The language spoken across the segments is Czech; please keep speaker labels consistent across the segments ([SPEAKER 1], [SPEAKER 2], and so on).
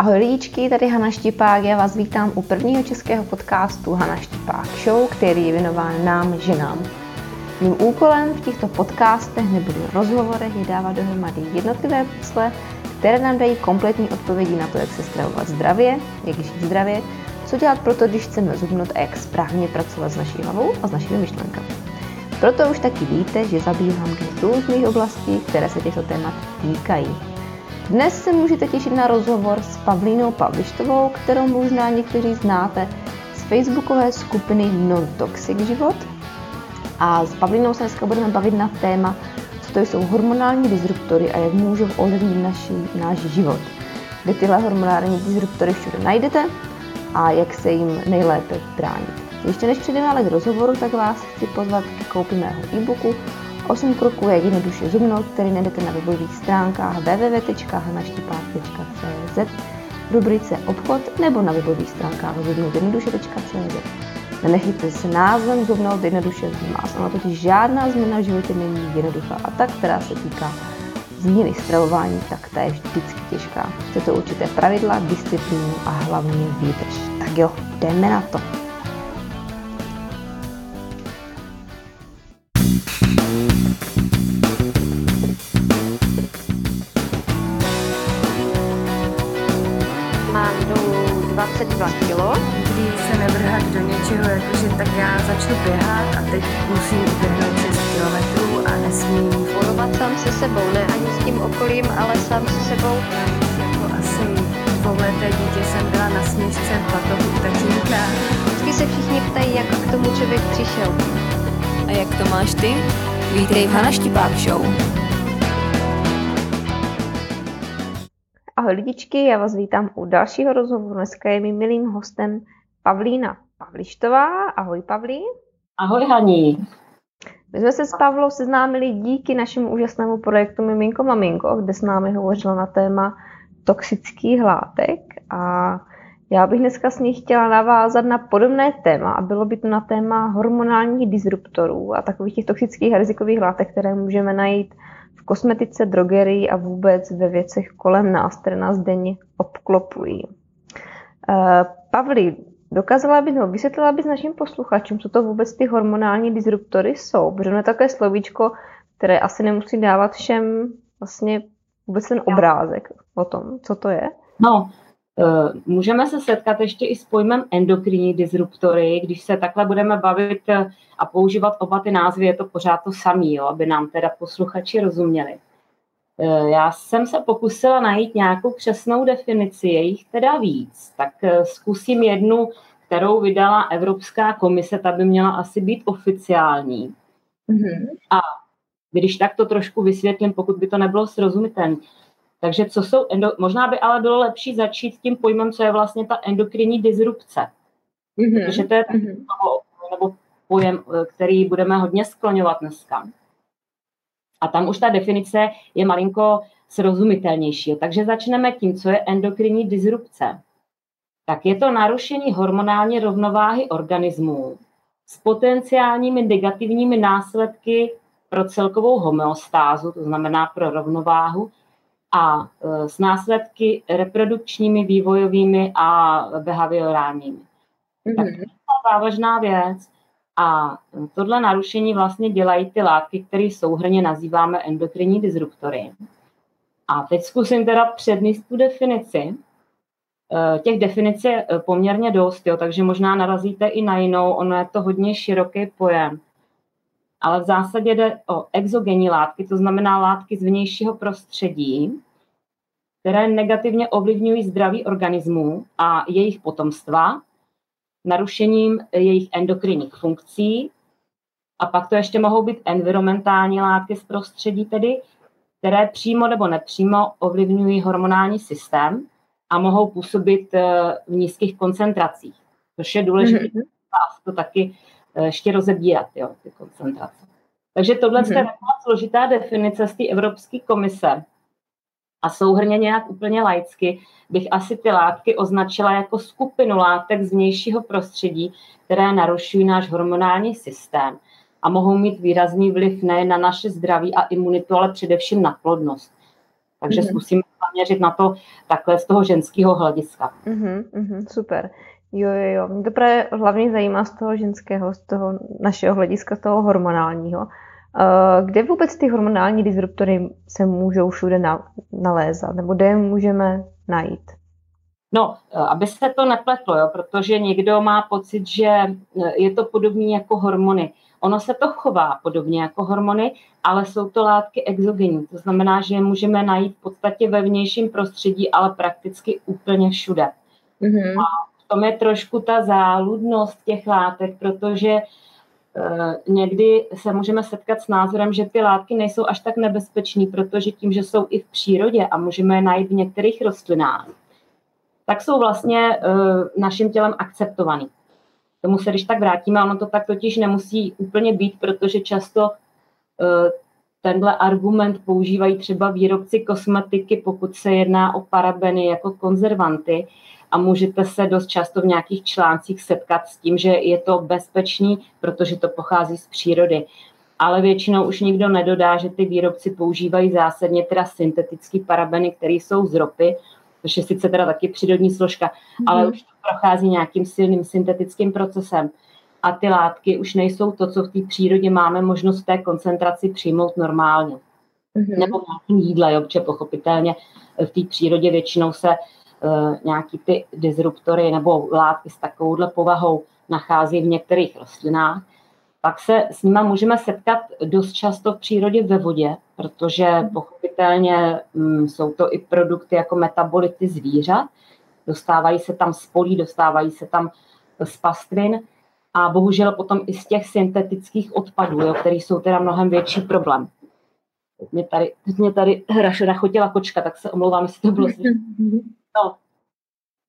[SPEAKER 1] Ahoj lidičky, tady Hana Štipák, já vás vítám u prvního českého podcastu Hana Štipák Show, který je věnován nám, ženám. Mým úkolem v těchto podcastech nebo rozhovorech je dávat dohromady jednotlivé pucle, které nám dají kompletní odpovědi na to, jak se stravovat zdravě, jak žít zdravě, co dělat pro to, když chceme zubnout a jak správně pracovat s naší hlavou a s našimi myšlenkami. Proto už taky víte, že zabývám různých oblastí, které se těchto témat týkají. Dnes se můžete těšit na rozhovor s Pavlínou Pavlištovou, kterou možná někteří znáte z facebookové skupiny Non-Toxic Život. A s Pavlínou se dneska budeme bavit na téma, co to jsou hormonální disruptory a jak můžou ovlivnit náš život. Kde tyhle hormonální disruptory všude najdete a jak se jim nejlépe bránit. Ještě než přejdeme ale k rozhovoru, tak vás chci pozvat k koupi mého e-booku 8 kroků, jak jednoduše zubnout, který najdete na webových stránkách www.hanaštipák.cz v rubrice obchod nebo na webových stránkách zubnoutjednoduše.cz. Nenechejte se názvem zubnout jednoduše z vás. Ona totiž žádná změna v životě není jednoduchá a ta, která se týká změny stravování, tak ta je vždycky těžká. Chce to určité pravidla, disciplínu a hlavně výdrž. Tak jo, jdeme na to.
[SPEAKER 2] Něčeho, jakože tak já začnu běhat a teď musím uběhnout 6 kilometrů a nesmím
[SPEAKER 1] Bojovat sám se sebou, ne ani s tím okolím, ale sám se sebou.
[SPEAKER 2] jako asi dvouleté dítě jsem byla na směšce v batohu tatínka.
[SPEAKER 1] Vždycky se všichni ptají, jak k tomu člověk přišel.
[SPEAKER 3] A jak to máš ty? Vítej v Hana Štipák Show.
[SPEAKER 1] Ahoj lidičky, já vás vítám u dalšího rozhovoru. Dneska je mým milým hostem Pavlína Pavlištová. Ahoj Pavlí.
[SPEAKER 4] Ahoj Haní.
[SPEAKER 1] My jsme se s Pavlou seznámili díky našemu úžasnému projektu Miminko Maminko, kde s námi hovořila na téma toxických látek a já bych dneska s ní chtěla navázat na podobné téma a bylo by to na téma hormonálních disruptorů a takových těch toxických a rizikových látek, které můžeme najít v kosmetice, drogerii a vůbec ve věcech kolem nás, které nás denně obklopují. Uh, Pavli, dokázala bys nebo vysvětlila bys našim posluchačům, co to vůbec ty hormonální disruptory jsou? Protože ono je takové slovíčko, které asi nemusí dávat všem vlastně vůbec ten obrázek o tom, co to je.
[SPEAKER 4] No, eh, můžeme se setkat ještě i s pojmem endokrinní disruptory, když se takhle budeme bavit eh, a používat oba ty názvy, je to pořád to samý, jo, aby nám teda posluchači rozuměli. Eh, Já jsem se pokusila najít nějakou přesnou definici, je jich teda víc, tak zkusím jednu, kterou vydala Evropská komise, ta by měla asi být oficiální.
[SPEAKER 1] Mm-hmm.
[SPEAKER 4] A když tak to trošku vysvětlím, pokud by to nebylo srozumitelné. Takže co jsou, endo, možná by ale bylo lepší začít tím pojmem, co je vlastně ta endokrinní disrupce.
[SPEAKER 1] Mm-hmm.
[SPEAKER 4] Protože to je takový toho, nebo pojem, eh, který budeme hodně skloňovat dneska. A tam už ta definice je malinko srozumitelnější. Takže začneme tím, co je endokrinní disrupce. Tak je to narušení hormonální rovnováhy organismů s potenciálními negativními následky pro celkovou homeostázu, to znamená pro rovnováhu, a e, s následky reprodukčními, vývojovými a behaviorálními. Tak to je závažná věc. A tohle narušení vlastně dělají ty látky, které souhrně nazýváme endokrinní disruptory. A teď zkusím teda přednést tu definici. E, Těch definic je e, poměrně dost, jo, takže možná narazíte i na jinou, ono je to hodně široký pojem. Ale v zásadě jde o exogenní látky, to znamená látky z vnějšího prostředí, které negativně ovlivňují zdraví organismů a jejich potomstva, narušením jejich endokrinních funkcí. A pak to ještě mohou být environmentální látky z prostředí tedy, které přímo nebo nepřímo ovlivňují hormonální systém a mohou působit eh, v nízkých koncentracích, což je důležité
[SPEAKER 1] Mhm.
[SPEAKER 4] mm-hmm. to taky eh, ještě rozebírat, jo, ty koncentrace. Takže tohle mm-hmm. je taková složitá definice z té Evropské komise. A souhrně nějak úplně laicky bych asi ty látky označila jako skupinu látek z vnějšího prostředí, které narušují náš hormonální systém a mohou mít výrazný vliv nejen na naše zdraví a imunitu, ale především na plodnost. Takže mm-hmm. zkusím zaměřit na to takhle z toho ženského hlediska.
[SPEAKER 1] Mm-hmm, mm-hmm, super. Jo, jo, jo. Mě to právě hlavně zajímá z toho ženského, z toho našeho hlediska, z toho hormonálního. Uh, kde vůbec ty hormonální disruptory se můžou všude nalézat, nebo kde je můžeme najít?
[SPEAKER 4] No, eh, aby se to nepletlo, jo, protože někdo má pocit, že eh, je to podobné jako hormony. Ono se to chová podobně jako hormony, ale jsou to látky exogenní. To znamená, že je můžeme najít v podstatě ve vnějším prostředí, ale prakticky úplně všude. Mm-hmm. A v tom je trošku ta záludnost těch látek, protože uh, někdy se můžeme setkat s názorem, že ty látky nejsou až tak nebezpečné, protože tím, že jsou i v přírodě a můžeme je najít v některých rostlinách, tak jsou vlastně uh, naším tělem akceptovaný. Tomu se když tak vrátíme, ono to tak totiž nemusí úplně být, protože často uh, tenhle argument používají třeba výrobci kosmetiky, pokud se jedná o parabeny jako konzervanty a můžete se dost často v nějakých článcích setkat s tím, že je to bezpečný, protože to pochází z přírody. Ale většinou už nikdo nedodá, že ty výrobci používají zásadně teda syntetické parabeny, které jsou z ropy, což je sice teda taky přírodní složka, mm-hmm. ale už to prochází nějakým silným syntetickým procesem a ty látky už nejsou to, co v té přírodě máme možnost v té koncentraci přijmout normálně. Mm-hmm. Nebo v nějakém jídle, jo, protože pochopitelně v té přírodě většinou se nějaký ty disruptory nebo látky s takovouhle povahou nachází v některých rostlinách pak se s nima můžeme setkat dost často v přírodě ve vodě, protože pochopitelně mm, jsou to i produkty jako metabolity zvířat. Dostávají se tam z polí, dostávají se tam z pastvin a bohužel potom i z těch syntetických odpadů, jo, které jsou teda mnohem větší problém. Teď mě tady, teď mě tady chotila kočka, tak se omlouvám, jestli to bylo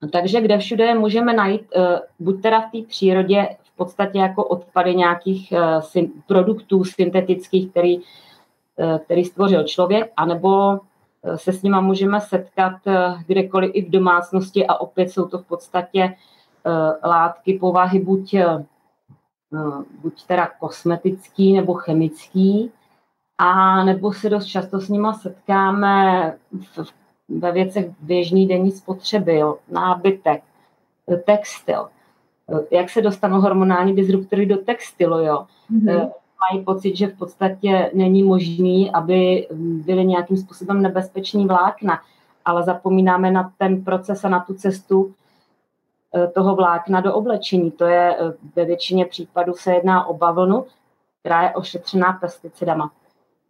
[SPEAKER 4] No, takže kde všude můžeme najít, uh, buď teda v té přírodě v podstatě jako odpady nějakých syn, produktů syntetických, který, uh, který stvořil člověk, anebo se s nima můžeme setkat kdekoliv i v domácnosti a opět jsou to v podstatě látky povahy buď, buď teda kosmetický nebo chemický, a nebo se dost často s nima setkáme v ve věcech běžný denní spotřeby, jo, nábytek, textil. Jak se dostanou hormonální disruptory do textilu, jo? Mm-hmm. Mají pocit, že v podstatě není možný, aby byly nějakým způsobem nebezpečný vlákna, ale zapomínáme na ten proces a na tu cestu eh, toho vlákna do oblečení. To je eh, ve většině případů se jedná o bavlnu, která je ošetřená pesticidama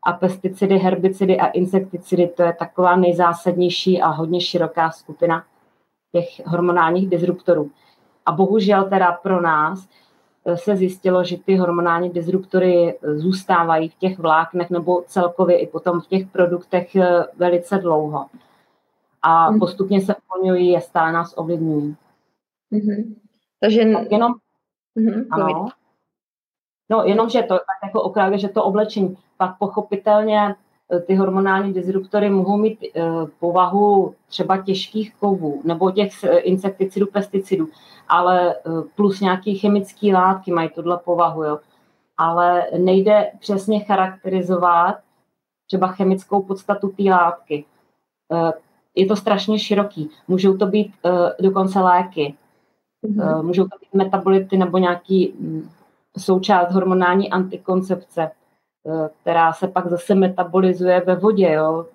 [SPEAKER 4] a pesticidy, herbicidy a insekticidy, to je taková nejzásadnější a hodně široká skupina těch hormonálních disruptorů. A bohužel teda pro nás eh, se zjistilo, že ty hormonální disruptory eh, zůstávají v těch vláknech nebo celkově i potom v těch produktech eh, velice dlouho. A mhm. postupně se uvolňují a stále nás ovlivňují. Mm-hmm. Takže jenom... Mm-hmm, ano. No, jenom, že to tak jako okrajově, že to oblečení, pak pochopitelně e, ty hormonální disruptory mohou mít e, povahu třeba těžkých kovů nebo těch e, insekticidů, pesticidů, ale plus nějaké chemické látky mají tuhle povahu, jo. Ale nejde přesně charakterizovat třeba chemickou podstatu té látky. Je to strašně široký. Můžou to být dokonce léky, mm-hmm. můžou to být metabolity nebo nějaký součást hormonální antikoncepce, eh, která se pak zase metabolizuje ve vodě. Jo.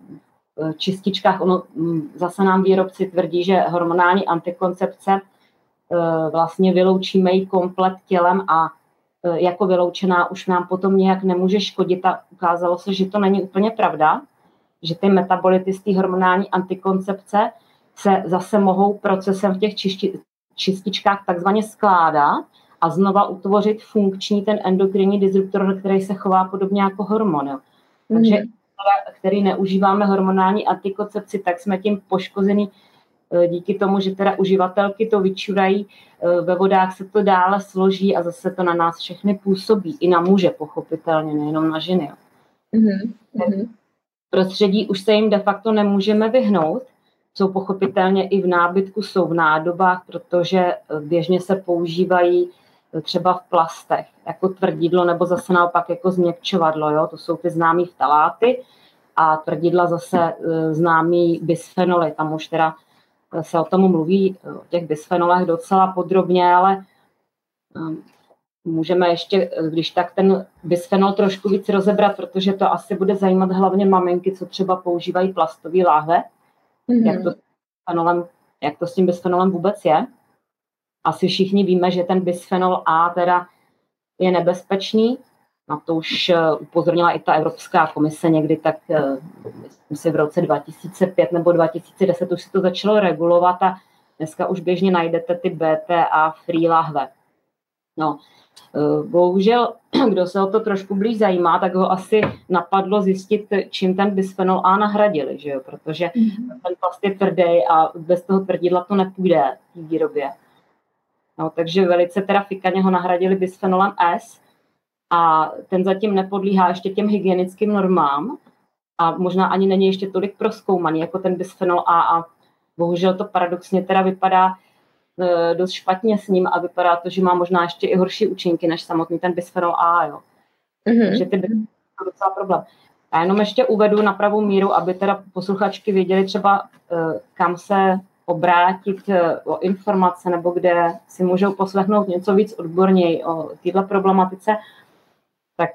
[SPEAKER 4] V čističkách ono, mm, zase nám výrobci tvrdí, že hormonální antikoncepce eh, vlastně vyloučíme ji komplet tělem a eh, jako vyloučená už nám potom nějak nemůže škodit a ukázalo se, že to není úplně pravda, že ty metabolity z té hormonální antikoncepce se zase mohou procesem v těch čisti, čističkách takzvaně skládat a znova utvořit funkční ten endokrinní disruptor, který se chová podobně jako hormon. Jo. Takže mm. který neužíváme hormonální antikoncepci, tak jsme tím poškozený e, díky tomu, že teda uživatelky to vyčurají, e, ve vodách se to dále složí a zase to na nás všechny působí. I na muže pochopitelně, nejenom na ženy. Jo. Mm-hmm. Prostředí už se jim de facto nemůžeme vyhnout, jsou pochopitelně i v nábytku, jsou v nádobách, protože e, běžně se používají třeba v plastech, jako tvrdidlo nebo zase naopak jako změkčovadlo. Jo? To jsou ty známé vtaláty, a tvrdidla zase známý bisfenoly. Tam už teda se o tom mluví, o těch bisfenolech docela podrobně, ale můžeme ještě, když tak ten bisfenol trošku víc rozebrat, protože to asi bude zajímat hlavně maminky, co třeba používají plastový láhve, mm-hmm. jak, to s bisfenolem, jak to s tím bisfenolem vůbec je. Asi všichni víme, že ten bisfenol A teda je nebezpečný, na to už eh, upozornila i ta Evropská komise někdy, tak eh, myslím si v roce 2005 nebo 2010 už se to začalo regulovat a dneska už běžně najdete ty BPA free lahve. No, Eh, bohužel, kdo se o to trošku blíž zajímá, tak ho asi napadlo zjistit, čím ten bisfenol A nahradili, že jo? protože mm-hmm. ten plast je tvrdý a bez toho tvrdidla to nepůjde v výrobě. No, takže velice teda fikaně ho nahradili bisfenolem S a ten zatím nepodlíhá ještě těm hygienickým normám a možná ani není ještě tolik proskoumaný jako ten bisfenol A a bohužel to paradoxně teda vypadá, E, dost špatně s ním a vypadá to, že má možná ještě i horší účinky než samotný ten bisfenol A. Jo. Mm-hmm. Takže ty je docela problém. A jenom ještě uvedu na pravou míru, aby teda posluchačky věděli třeba, e, kam se obrátit e, o informace nebo kde si můžou poslechnout něco víc odborněji o této problematice, tak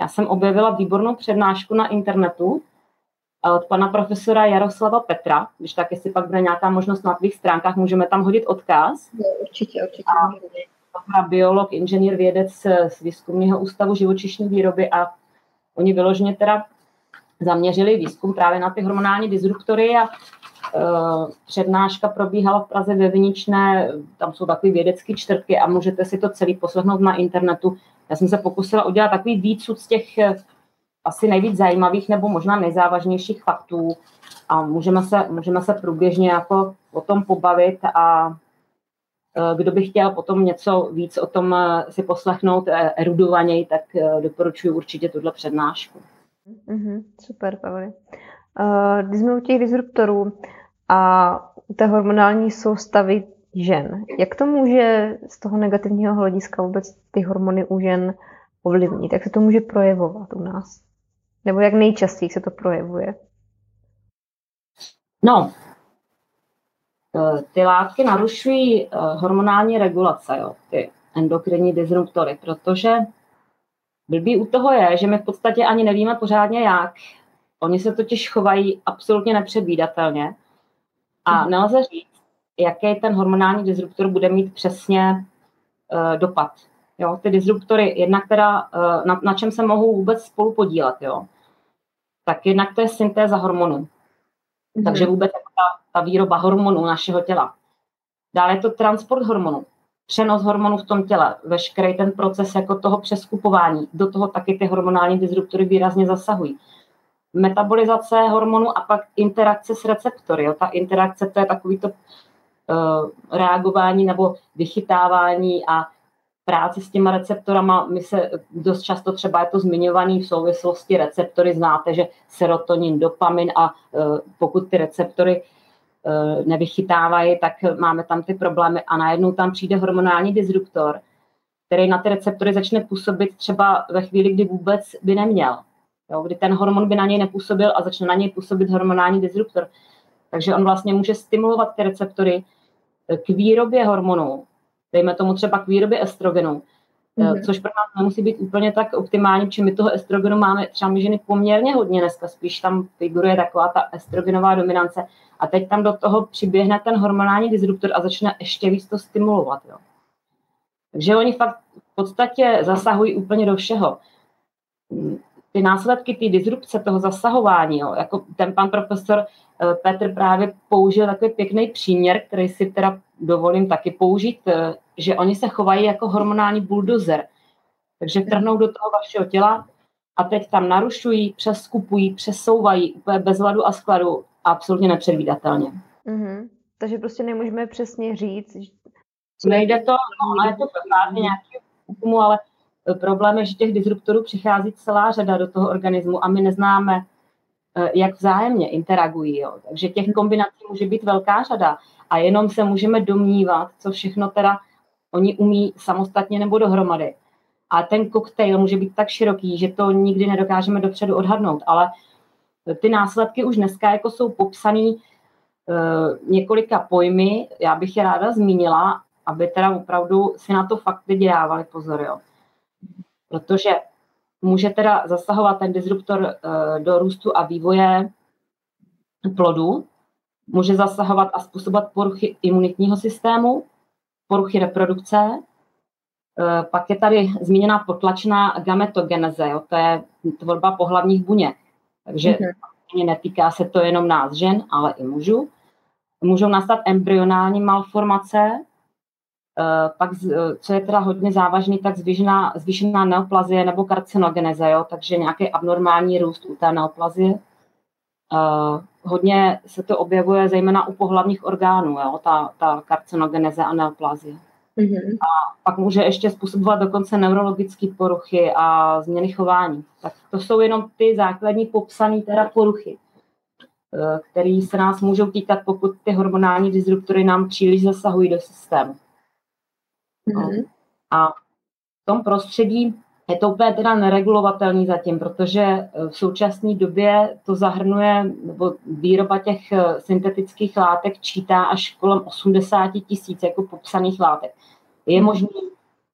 [SPEAKER 4] já jsem objevila výbornou přednášku na internetu od pana profesora Jaroslava Petra, když tak, jestli pak bude nějaká možnost na tvých stránkách, můžeme tam hodit odkaz.
[SPEAKER 1] No, určitě, určitě.
[SPEAKER 4] A biolog, inženýr, vědec z výzkumného ústavu živočišní výroby a oni vyloženě teda zaměřili výzkum právě na ty hormonální disruptory a přednáška probíhala v Praze ve Viničné, tam jsou takové vědecké čtvrtky a můžete si to celý poslechnout na internetu. Já jsem se pokusila udělat takový výcud z těch asi nejvíc zajímavých nebo možná nejzávažnějších faktů a můžeme se, můžeme se průběžně jako o tom pobavit a e, kdo by chtěl potom něco víc o tom si poslechnout erudovaněji, tak doporučuji určitě tuhle přednášku.
[SPEAKER 1] Mm-hmm, super, Pavli. Uh, když jsme u těch disruptorů a té hormonální soustavy žen, jak to může z toho negativního hlediska vůbec ty hormony u žen ovlivnit? Jak se to může projevovat u nás? Nebo jak nejčastěji se to projevuje?
[SPEAKER 4] No, e, ty látky narušují e, hormonální regulace, jo, ty endokrinní disruptory, protože blbý u toho je, že my v podstatě ani nevíme pořádně jak. Oni se totiž chovají absolutně nepředvídatelně a mhm. nelze říct, jaký ten hormonální disruptor bude mít přesně uh, dopad. Jo, ty disruptory, jednak teda, uh, na, na čem se mohou vůbec spolu podílet, jo, tak jednak to je syntéza hormonů. Mm-hmm. Takže vůbec jako ta, ta výroba hormonů našeho těla. Dále je to transport hormonů, přenos hormonů v tom těle, veškerý ten proces jako toho přeskupování. Do toho taky ty hormonální disruptory výrazně zasahují. Metabolizace hormonů a pak interakce s receptory. Jo. Ta interakce to je takový to uh, reagování nebo vychytávání a práci s těma receptorama, my se dost často třeba je to zmiňovaný v souvislosti receptory, znáte, že serotonin, dopamin a uh, pokud ty receptory uh, nevychytávají, tak máme tam ty problémy a najednou tam přijde hormonální disruptor, který na ty receptory začne působit třeba ve chvíli, kdy vůbec by neměl. Jo, kdy ten hormon by na něj nepůsobil a začne na něj působit hormonální disruptor. Takže on vlastně může stimulovat ty receptory k výrobě hormonů, dejme tomu třeba k výrobě estrogenu, mm-hmm. což pro nás nemusí být úplně tak optimální, protože my toho estrogenu máme třeba my ženy poměrně hodně dneska, spíš tam figuruje taková ta estrogenová dominance a teď tam do toho přiběhne ten hormonální disruptor a začne ještě víc to stimulovat. Jo. Takže oni fakt v podstatě zasahují úplně do všeho. Ty následky té disrupce, toho zasahování, jo, jako ten pan profesor eh, Petr právě použil takový pěkný příměr, který si teda dovolím taky použít, eh, že oni se chovají jako hormonální buldozer. Takže trhnou do toho vašeho těla a teď tam narušují, přeskupují, přesouvají úplně bez hladu a skladu absolutně nepředvídatelně.
[SPEAKER 1] Mm-hmm. Takže prostě nemůžeme přesně říct.
[SPEAKER 4] Nejde to, no, je to právě nějaký úkumu, ale problém je, že těch disruptorů přichází celá řada do toho organismu a my neznáme, eh, jak vzájemně interagují. Jo. Takže těch kombinací může být velká řada a jenom se můžeme domnívat, co všechno teda oni umí samostatně nebo dohromady. A ten koktejl může být tak široký, že to nikdy nedokážeme dopředu odhadnout, ale ty následky už dneska jako jsou popsané uh, několika pojmy, já bych je ráda zmínila, aby teda opravdu si na to fakt lidi dávali pozor, jo. Protože může teda zasahovat ten disruptor uh, do růstu a vývoje plodu, může zasahovat a způsobovat poruchy imunitního systému, poruchy reprodukce, eh, pak je tady zmíněná potlačená gametogeneze, jo, to je tvorba pohlavních buněk. Takže mm-hmm. netýká se to jenom nás žen, ale i mužů. Můžou nastat embryonální malformace, eh, pak, co je teda hodně závažný, tak zvýšená, zvýšená neoplazie nebo karcinogeneze, jo, takže nějaký abnormální růst u té neoplazie. Uh, hodně se to objevuje zejména u pohlavních orgánů, jo, ta, ta karcinogeneze a neoplazie. Mm-hmm. A pak může ještě způsobovat dokonce neurologické poruchy a změny chování. Tak to jsou jenom ty základní popsané teda poruchy, eh, které se nás můžou týkat, pokud ty hormonální disruptory nám příliš zasahují do systému. Mm-hmm. A v tom prostředí je to úplně teda neregulovatelný zatím, protože eh, v současné době to zahrnuje, nebo výroba těch eh, syntetických látek čítá až kolem 80 tisíc jako popsaných látek. Je hmm. možné,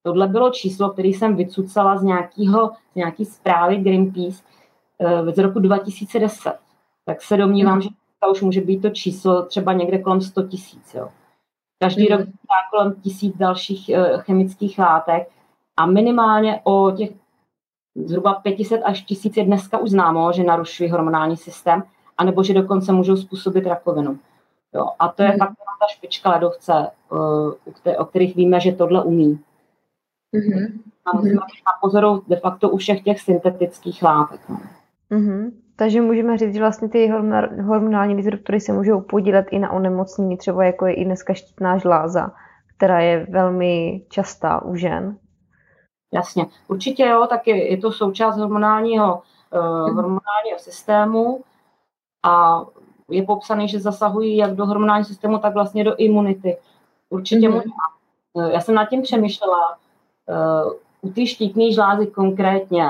[SPEAKER 4] tohle bylo číslo, které jsem vycucala z, nějakého, z nějaký zprávy Greenpeace eh, z roku 2010. Tak se domnívám, hmm. že to už může být to číslo třeba někde kolem 100 tisíc. Každý mm. rok kolem tisíc dalších chemických látek a minimálně o těch zhruba 500 až 1000 je dneska už známo, že narušují hormonální systém, anebo že dokonce můžou způsobit rakovinu. Jo, a to je mm. fakt ta špička ledovce, o kterých víme, že tohle umí. Mm-hmm. A musíme pozoru de facto u všech těch syntetických látek.
[SPEAKER 1] Mm-hmm. Takže můžeme říct, že vlastně ty hormonální disruptory se můžou podílet i na onemocnění, třeba jako je i dneska štítná žláza, která je velmi častá u žen.
[SPEAKER 4] Jasně, určitě jo, tak je, je to součást hormonálního, uh, hormonálního systému a je popsaný, že zasahují jak do hormonálního systému, tak vlastně do imunity. Určitě mm-hmm. možná. Já jsem nad tím přemýšlela. Uh, u té štítné žlázy konkrétně,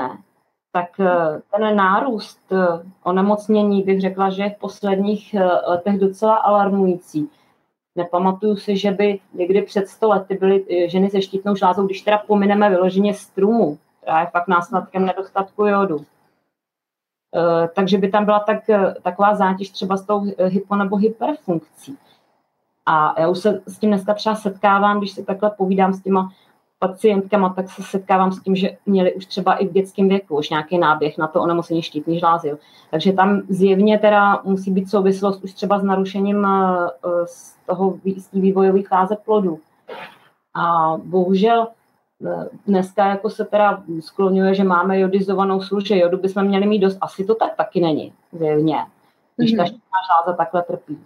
[SPEAKER 4] tak uh, ten nárůst uh, onemocnění bych řekla, že je v posledních letech docela alarmující. Nepamatuju si, že by někdy před sto lety byly eh, ženy se štítnou žlázou, když teda pomineme vyloženě strumu, která je fakt následkem nedostatku jodu. Eh, takže by tam byla tak, eh, taková zátěž třeba s tou hypo nebo hyperfunkcí. A já už se s tím dneska třeba setkávám, když se takhle povídám s těma pacientkama, tak se setkávám s tím, že měli už třeba i v dětském věku už nějaký náběh na to onemocnění štítní žlázy. Takže tam zjevně teda musí být souvislost už třeba s narušením eh, z toho z vývojové fáze plodu. A bohužel eh, dneska jako se teda skloňuje, že máme jodizovanou sůl, že jodu bychom měli mít dost. Asi to tak taky není, zjevně, když mm-hmm. ta štítná žláza takhle trpí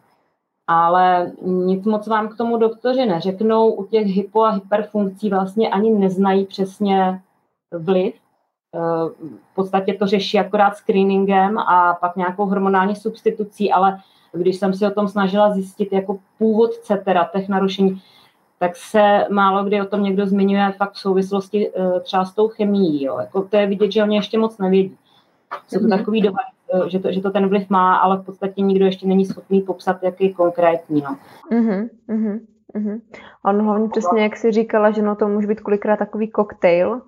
[SPEAKER 4] ale nic moc vám k tomu doktoři neřeknou. U těch hypo a hyperfunkcí vlastně ani neznají přesně vliv. Eh, v podstatě to řeší akorát screeningem a pak nějakou hormonální substitucí, ale když jsem si o tom snažila zjistit jako původce teda těch narušení, tak se málo kdy o tom někdo zmiňuje fakt v souvislosti eh, třeba s tou chemií. Jo. Jako to je vidět, že oni ještě moc nevědí. Jsou to mhm. takový Eh, že to, že to ten vliv má, ale v podstatě nikdo ještě není schopný popsat, jaký konkrétní. No. Uh-huh,
[SPEAKER 1] uh-huh. On hlavně přesně, jak jsi říkala, že no to může být kolikrát takový koktejl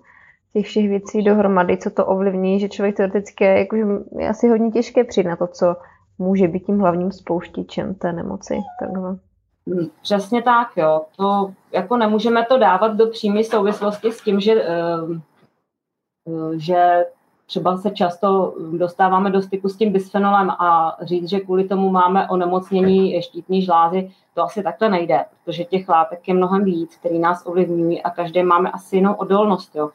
[SPEAKER 1] těch všech věcí dohromady, co to ovlivní, že člověk teoreticky je, jakože je asi hodně těžké přijít na to, co může být tím hlavním spouštěčem té nemoci. Takhle.
[SPEAKER 4] Hmm, přesně tak, jo. To, jako nemůžeme to dávat do přímé souvislosti s tím, že, uh, že třeba se často dostáváme do styku s tím bisfenolem a říct, že kvůli tomu máme onemocnění štítní žlázy, to asi takhle nejde, protože těch látek je mnohem víc, který nás ovlivňují a každý máme asi jinou odolnost. Jo.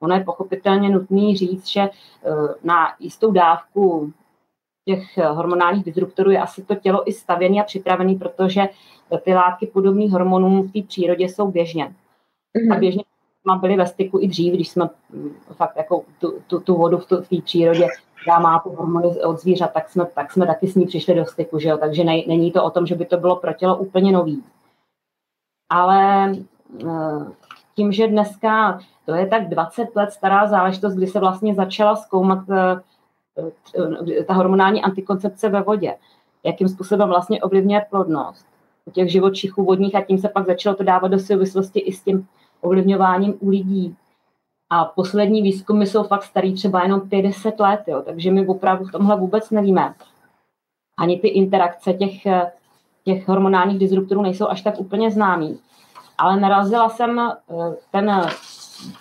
[SPEAKER 4] Ono je pochopitelně nutný říct, že eh, na jistou dávku těch hormonálních disruptorů je asi to tělo i stavěné a připravené, protože ty látky podobných hormonům v té přírodě jsou běžně. A mhm. běžně jsme byli ve styku i dřív, když jsme mm, fakt jako tu, tu, tu vodu v té přírodě, která má tu hormony od zvířat, tak jsme, tak jsme taky s ní přišli do styku, že jo? takže ne, není to o tom, že by to bylo pro tělo úplně nový. Ale eh, tím, že dneska to je tak 20 let stará záležitost, kdy se vlastně začala zkoumat eh, ta hormonální antikoncepce ve vodě, jakým způsobem vlastně ovlivňuje plodnost u těch živočichů vodních a tím se pak začalo to dávat do souvislosti i s tím ovlivňováním u lidí. A poslední výzkumy jsou fakt starý třeba jenom 50 let, jo, takže my opravdu v tomhle vůbec nevíme. Ani ty interakce těch, těch hormonálních disruptorů nejsou až tak úplně známý. Ale narazila jsem eh, ten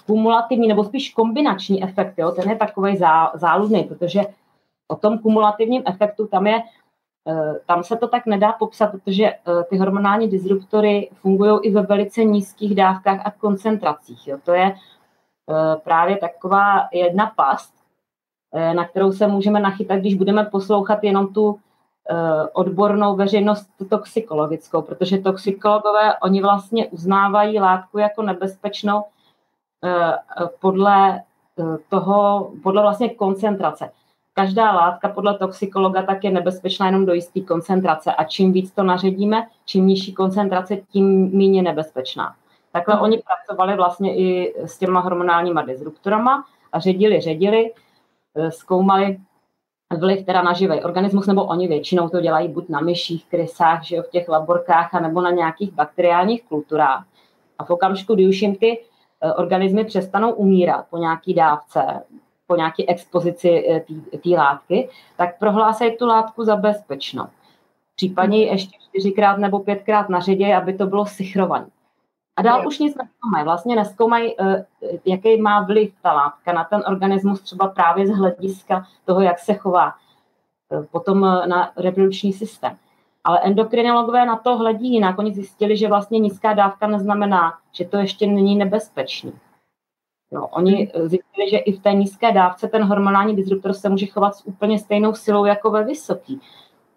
[SPEAKER 4] kumulativní nebo spíš kombinační efekt, jo, ten je takový zá, záludný, protože o tom kumulativním efektu tam je tam se to tak nedá popsat, protože eh, ty hormonální disruptory fungují i ve velice nízkých dávkách a koncentracích. Jo. To je eh, právě taková jedna past, na kterou se můžeme nachytat, když budeme poslouchat jenom tu odbornou veřejnost toxikologickou, protože toxikologové, oni vlastně uznávají látku jako nebezpečnou podle toho, podle vlastně koncentrace každá látka podle toxikologa tak je nebezpečná jenom do jisté koncentrace a čím víc to naředíme, čím nižší koncentrace, tím méně nebezpečná. Takhle oni pracovali vlastně i s těma hormonálníma disruptorama a ředili, ředili, eh, zkoumali vliv teda na živý organismus, nebo oni většinou to dělají buď na myších, krysách, že jo, v těch laborkách, nebo na nějakých bakteriálních kulturách. A v okamžiku, kdy už jim ty eh, organismy přestanou umírat po nějaký dávce, po nějaké expozici eh, té látky, tak prohlásej tu látku za bezpečnou. Případně ještě čtyřikrát nebo pětkrát na řadě, aby to bylo sichrované. A dál je. už nic neskoumají. Vlastně neskoumají, eh, jaký má vliv ta látka na ten organismus, třeba právě z hlediska toho, jak se chová eh, potom na reprodukční systém. Ale endokrinologové na to hledí jinak. Oni zjistili, že vlastně nízká dávka neznamená, že to ještě není nebezpečný. Jo, oni zjistili, že i v té nízké dávce ten hormonální disruptor se může chovat s úplně stejnou silou jako ve vysoký.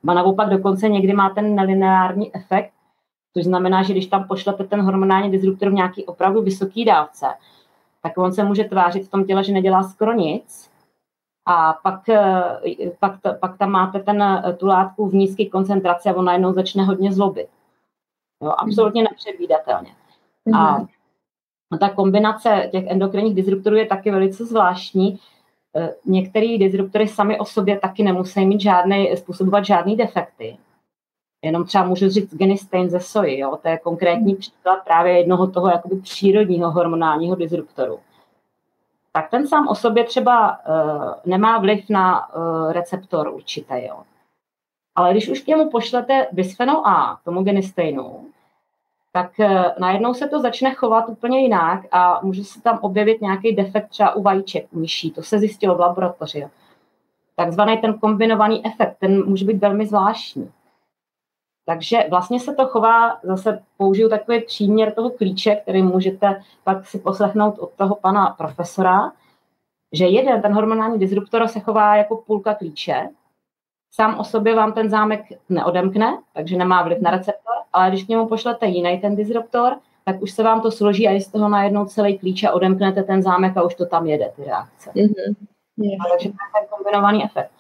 [SPEAKER 4] A naopak dokonce někdy má ten nelineární efekt, což znamená, že když tam pošlete ten hormonální disruptor v nějaký opravdu vysoký dávce, tak on se může tvářit v tom těle, že nedělá skoro nic, a pak, eh, pak, pak tam máte ten, tu látku v nízké koncentraci a on najednou začne hodně zlobit. Jo, absolutně nepředvídatelně. A mhm. Ta kombinace těch endokrinních disruptorů je taky velice zvláštní. E, některé disruptory sami o sobě taky nemusí mít žádný, způsobovat žádný defekty. Jenom třeba můžu říct genistein ze soji, jo? to je konkrétní příklad právě jednoho toho jakoby přírodního hormonálního disruptoru. Tak ten sám o sobě třeba uh, nemá vliv na uh, receptor určitý. Jo? Ale když už k němu pošlete bisphenol A, tomu genisteinu, tak eh, najednou se to začne chovat úplně jinak a může se tam objevit nějaký defekt třeba u vajíček, u myší. To se zjistilo v laboratoři. Takzvaný ten kombinovaný efekt, ten může být velmi zvláštní. Takže vlastně se to chová, zase použiju takový příměr toho klíče, který můžete pak si poslechnout od toho pana profesora, že jeden, ten hormonální disruptor se chová jako půlka klíče, sám o sobě vám ten zámek neodemkne, takže nemá vliv na receptor, ale když k němu pošlete jiný ten disruptor, tak už se vám to složí a je z toho najednou celý klíč a odemknete ten zámek a už to tam jede, ty reakce. Mm-hmm. Yeah. Takže to je ten kombinovaný efekt.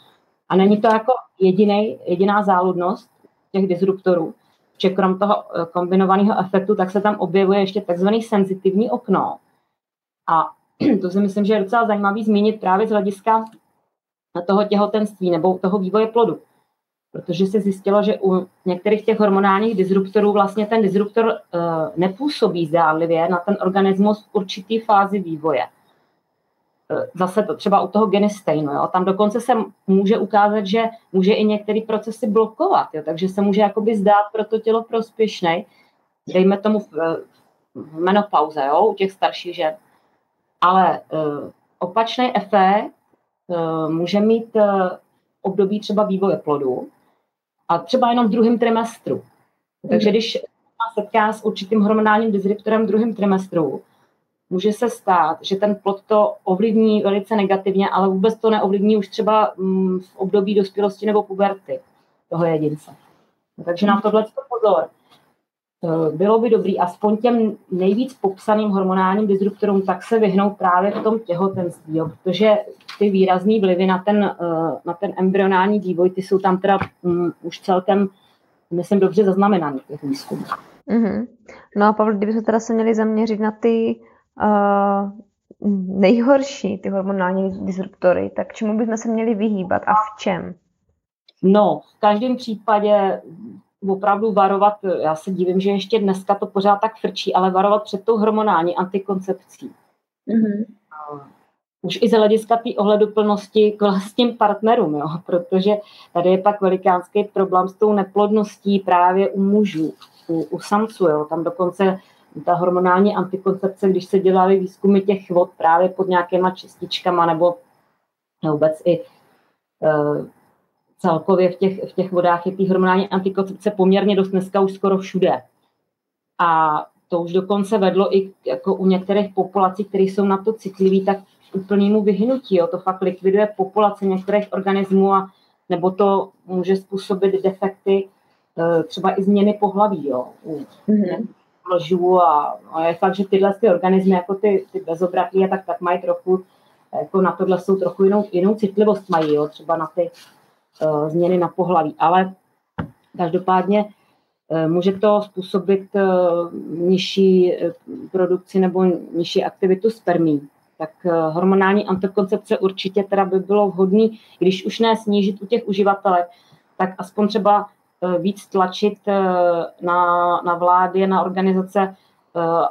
[SPEAKER 4] A není to jako jediný, jediná záludnost těch disruptorů, že krom toho eh, kombinovaného efektu, tak se tam objevuje ještě takzvaný senzitivní okno. A to si myslím, že je docela zajímavý zmínit právě z hlediska toho těhotenství nebo toho vývoje plodu. Protože se zjistilo, že u některých těch hormonálních disruptorů vlastně ten disruptor uh, nepůsobí zdánlivě na ten organismus v určitý fázi vývoje. Uh, zase to třeba u toho genisteinu, jo? tam dokonce se může ukázat, že může i některé procesy blokovat, jo? takže se může jakoby zdát pro to tělo prospěšný, dejme tomu v, v menopauze, jo? u těch starších žen. Ale uh, opačný efekt Eh, může mít eh, období třeba vývoje plodu a třeba jenom v druhém trimestru. Takže mhm. když má setká s určitým hormonálním disruptorem v druhém trimestru, může se stát, že ten plod to ovlivní velice negativně, ale vůbec to neovlivní už třeba mm, v období dospělosti nebo puberty toho jedince. Takže na tohle pozor. Eh, bylo by dobrý aspoň těm nejvíc popsaným hormonálním disruptorům tak se vyhnout právě v tom těhotenství, jo, protože ty výrazné vlivy na ten, eh, na ten embryonální vývoj, ty jsou tam teda um, už celkem, myslím, dobře zaznamenaný těch výzkumů.
[SPEAKER 1] Mm-hmm. No a Pavel, kdyby se teda se měli zaměřit na ty uh, nejhorší, ty hormonální disruptory, tak čemu bychom se měli vyhýbat a v čem?
[SPEAKER 4] No, v každém případě opravdu varovat, já se divím, že ještě dneska to pořád tak frčí, ale varovat před tou hormonální antikoncepcí. Mm-hmm. Už i z hlediska té ohleduplnosti k vlastním partnerům, jo? protože tady je pak velikánský problém s tou neplodností právě u mužů, u, u samců. Jo? Tam dokonce ta hormonální antikoncepce, když se dělaly výzkumy těch vod právě pod nějakýma čističkama nebo vůbec i uh, celkově v těch, v těch vodách je té hormonální antikoncepce poměrně dost dneska už skoro všude. A to už dokonce vedlo i jako u některých populací, které jsou na to citliví, tak k úplnému vyhnutí. Jo. To fakt likviduje populace některých organismů a nebo to může způsobit defekty, e, třeba i změny pohlaví, jo, u mm-hmm. a, a je fakt, že tyhle ty organismy, jako ty, ty bezobratlí, tak, tak mají trochu, jako na tohle jsou trochu jinou, jinou citlivost mají, jo, třeba na ty změny na pohlaví, ale každopádně uh, může to způsobit uh, nižší produkci nebo nižší aktivitu spermí. Tak hormonální antikoncepce určitě teda by bylo vhodné, když už ne snížit u těch uživatelek, tak aspoň třeba víc tlačit na, na vlády, na organizace,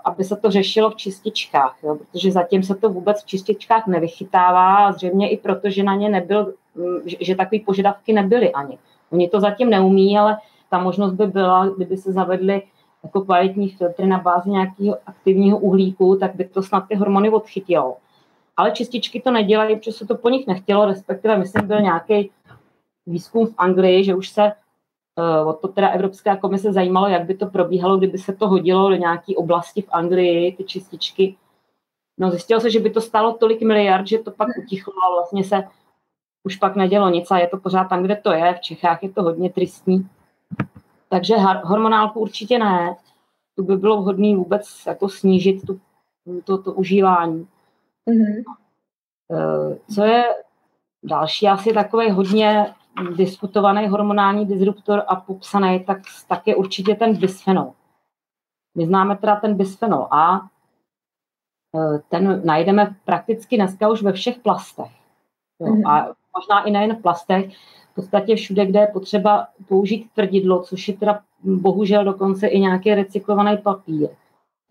[SPEAKER 4] aby se to řešilo v čističkách, jo? protože zatím se to vůbec v čističkách nevychytává, zřejmě i proto, že na ně nebyl že takové požadavky nebyly ani. Oni to zatím neumí, ale ta možnost by byla, kdyby se zavedly jako kvalitní filtry na bázi nějakého aktivního uhlíku, tak by to snad ty hormony odchytilo. Ale čističky to nedělají, protože se to po nich nechtělo, respektive myslím, byl nějaký výzkum v Anglii, že už se uh, o to teda Evropská komise zajímalo, jak by to probíhalo, kdyby se to hodilo do nějaké oblasti v Anglii, ty čističky. No zjistilo se, že by to stálo tolik miliard, že to pak utichlo a vlastně se už pak nedělo nic a je to pořád tam, kde to je. V Čechách je to hodně tristní. Takže hormonálku určitě ne. Tu by bylo vhodné vůbec jako snížit tu, to, to užívání. Mm-hmm. Co je další asi takový hodně diskutovaný hormonální disruptor a popsaný, tak, tak je určitě ten bisfenol. My známe teda ten bisfenol A, eh, ten najdeme prakticky dneska už ve všech plastech. Jo, mm-hmm. A možná i nejen v plastech, v podstatě všude, kde je potřeba použít tvrdidlo, což je teda bohužel dokonce i nějaký recyklovaný papír.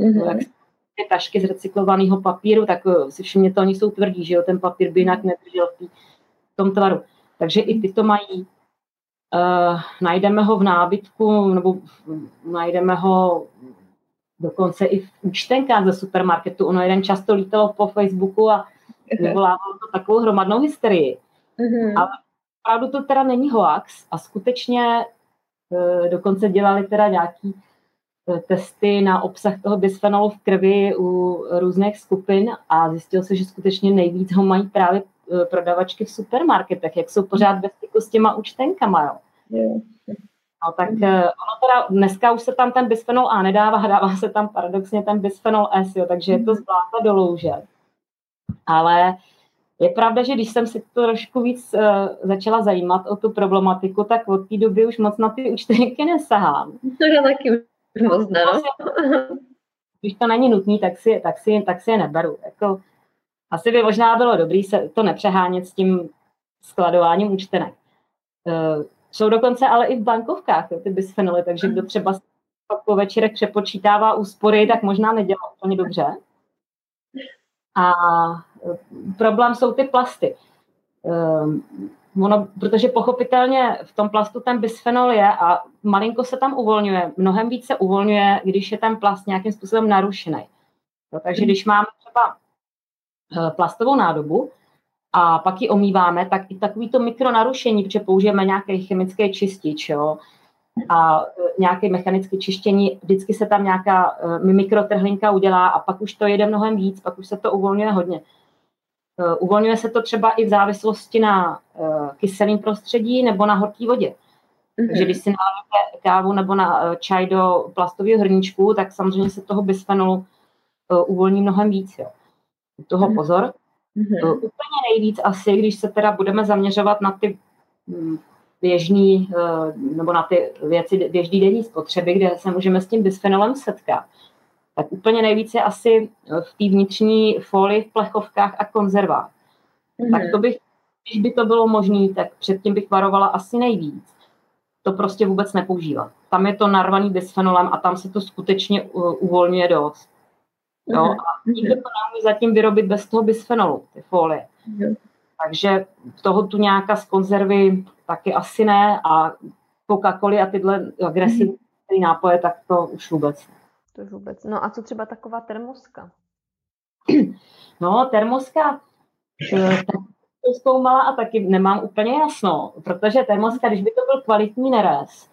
[SPEAKER 4] Mm-hmm. ty tašky z recyklovaného papíru, tak eh, si všimněte, oni jsou tvrdí, že jo, ten papír by jinak nedržel v, v tom tvaru. Takže i ty to mají. Uh, najdeme ho v nábytku, nebo najdeme ho dokonce i v účtenkách ze supermarketu. Ono jeden často lítalo po Facebooku a vyvolávalo to takovou hromadnou hysterii. Mm-hmm. Ale opravdu to teda není hoax a skutečně e, dokonce dělali teda nějaký e, testy na obsah toho bisfenolu v krvi u různých skupin a zjistilo se, že skutečně nejvíc ho mají právě e, prodavačky v supermarketech, jak jsou pořád bez styku s těma účtenkama, jo. Yeah. No tak mm. ono teda, dneska už se tam ten bisfenol A nedává, dává se tam paradoxně ten bisfenol S, jo, takže je to zvláta do louže. Ale je pravda, že když jsem si to trošku víc uh, začala zajímat o tu problematiku, tak od té doby už moc na ty účtenky nesahám.
[SPEAKER 1] To je taky moc ne.
[SPEAKER 4] Když to není nutné, tak si, tak, si, tak si je neberu. Jako, asi by možná bylo dobré se to nepřehánět s tím skladováním účtenek. Uh, jsou dokonce ale i v bankovkách ty bisfenoly, takže kdo třeba po večerech přepočítává úspory, tak možná nedělá úplně dobře. A problém jsou ty plasty. Um, ono, protože pochopitelně v tom plastu ten bisfenol je a malinko se tam uvolňuje. Mnohem více uvolňuje, když je ten plast nějakým způsobem narušený. No, takže když máme třeba e, plastovou nádobu a pak ji omýváme, tak i takovýto mikronarušení, protože použijeme nějaký chemický čistič, jo, a e, nějaké mechanické čištění, vždycky se tam nějaká uh, mikrotrhlinka udělá a pak už to jede mnohem víc, pak už se to uvolňuje hodně. Uh, uvolňuje se to třeba i v závislosti na uh, kyselém prostředí nebo na horké vodě. Mm-hmm. Takže když si naláme kávu nebo na uh, čaj do plastového hrníčku, tak samozřejmě se toho bisfenolu uvolní mnohem víc. Jo. Toho mm-hmm. pozor. Mm-hmm. Úplně nejvíc asi, když se teda budeme zaměřovat na ty um, běžný, eh, nebo na ty věci běžný denní spotřeby, kde se můžeme s tím bisfenolem setkat, tak úplně nejvíce asi v té vnitřní folii v plechovkách a konzervách. Mm-hmm. Tak to bych, když by to bylo možné, tak předtím bych varovala asi nejvíc. To prostě vůbec nepoužívat. Tam je to narvaný bisfenolem a tam se to skutečně uvolňuje dost. Jo? Mm-hmm. A nikdo to neumí zatím vyrobit bez toho bisfenolu, ty folie. Mm-hmm. Takže toho tu nějaká z konzervy taky asi ne a Coca-Cola a tyhle agresivní mm-hmm. nápoje, tak to už vůbec.
[SPEAKER 1] To vůbec. No a co třeba taková termoska?
[SPEAKER 4] No, termoska, eh, to zkoumala a taky nemám úplně jasno, protože termoska, když by to byl kvalitní nerez,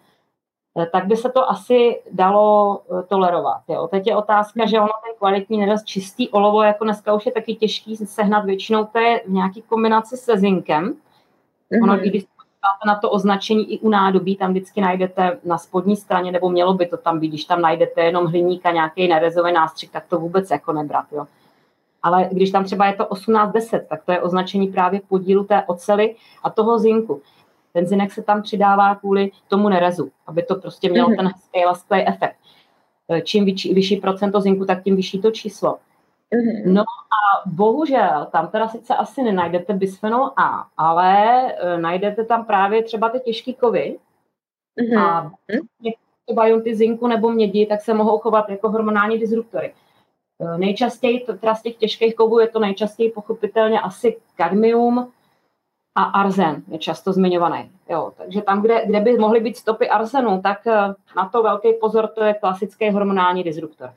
[SPEAKER 4] eh, tak by se to asi dalo eh, tolerovat. Jo. Teď je otázka, že ono ten kvalitní nerez čistý olovo, jako dneska už je taky těžký sehnat, většinou to je v nějaký kombinaci se zinkem. Ono, mm-hmm. když na to označení i u nádobí, tam vždycky najdete na spodní straně, nebo mělo by to tam být, když tam najdete jenom hliník a nějaký nerezový nástřik, tak to vůbec jako nebrat. Jo. Ale když tam třeba je to 18-10, tak to je označení právě podílu té ocely a toho zinku. Ten zinek se tam přidává kvůli tomu nerezu, aby to prostě mělo mm-hmm. ten hezký lasklý efekt. Čím vyšší, vyšší procento zinku, tak tím vyšší to číslo. Mm-hmm. No a bohužel, tam teda sice asi nenajdete bisfenol A, ale uh, najdete tam právě třeba ty těžké kovy mm-hmm. a třeba ty zinku nebo mědi, tak se mohou chovat jako hormonální disruptory. Uh, nejčastěji, to, teda z těch těžkých kovů je to nejčastěji pochopitelně asi kadmium a arzen je často zmiňovaný. Jo, takže tam, kde, kde by mohly být stopy arzenu, tak uh, na to velký pozor, to je klasický hormonální disruptor.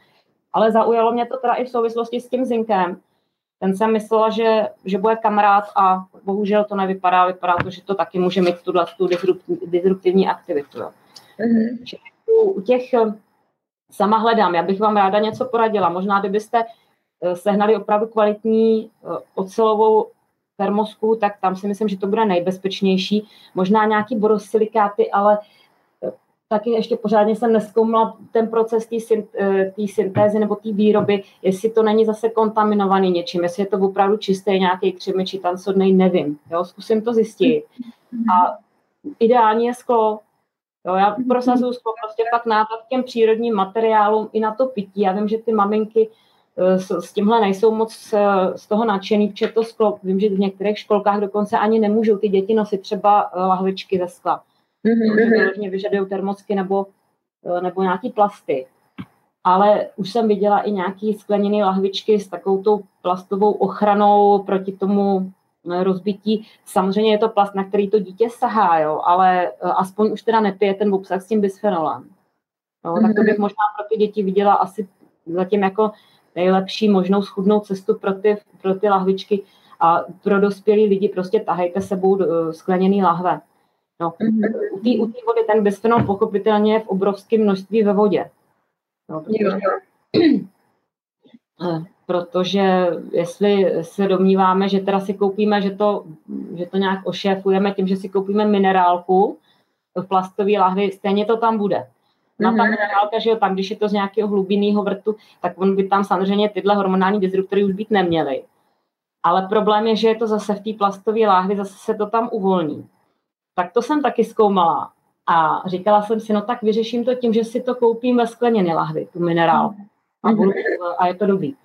[SPEAKER 4] Ale zaujalo mě to teda i v souvislosti s tím zinkem. Ten jsem myslela, že, že bude kamarád a bohužel to nevypadá. Vypadá to, že to taky může mít tuhle tu disruptivní aktivitu. Jo. Mm-hmm. U, u těch sama hledám, já bych vám ráda něco poradila. Možná, kdybyste eh, sehnali opravdu kvalitní eh, ocelovou termosku, tak tam si myslím, že to bude nejbezpečnější. Možná nějaký borosilikáty, ale taky ještě pořádně jsem neskoumala ten proces té eh, syntézy nebo té výroby, jestli to není zase kontaminovaný něčím, jestli je to opravdu čistý nějaký křimi či tancodnej, nevím. Jo, zkusím to zjistit. A ideální je sklo. Jo, já prosazuju sklo prostě pak návrat těm přírodním materiálům i na to pití. Já vím, že ty maminky eh, s, s tímhle nejsou moc eh, z toho nadšený, protože to sklo, vím, že v některých školkách dokonce ani nemůžou ty děti nosit třeba lahvičky ze skla. Že vyžadují termosky nebo, eh, nebo nějaký plasty. Ale už jsem viděla i nějaký skleněné lahvičky s takovou tou plastovou ochranou proti tomu eh, rozbití. Samozřejmě je to plast, na který to dítě sahá, jo, ale eh, aspoň už teda nepije ten obsah s tím bisfenolem. No, mm-hmm. Tak to bych mhm. možná pro ty děti viděla asi zatím jako nejlepší možnou schudnou cestu pro ty, pro ty lahvičky a pro dospělí lidi prostě tahejte sebou skleněný lahve. No. Mm-hmm. U té u vody ten bisfenol pochopitelně je v obrovském množství ve vodě. No, protože, eh, protože jestli se domníváme, že teda si koupíme, že to, že to nějak ošéfujeme tím, že si koupíme minerálku v plastové lahvi, stejně to tam bude. Na ta mhm. minerálka, že jo, tam, když je to z nějakého hlubinného vrtu, tak on by tam samozřejmě tyhle hormonální disruptory už být neměly. Ale problém je, že je to zase v té plastové láhvi, zase se to tam uvolní. Tak to jsem taky zkoumala. A říkala jsem si, no tak vyřeším to tím, že si to koupím ve skleněné lahvi, tu minerál. A, budu, a je to dobrý.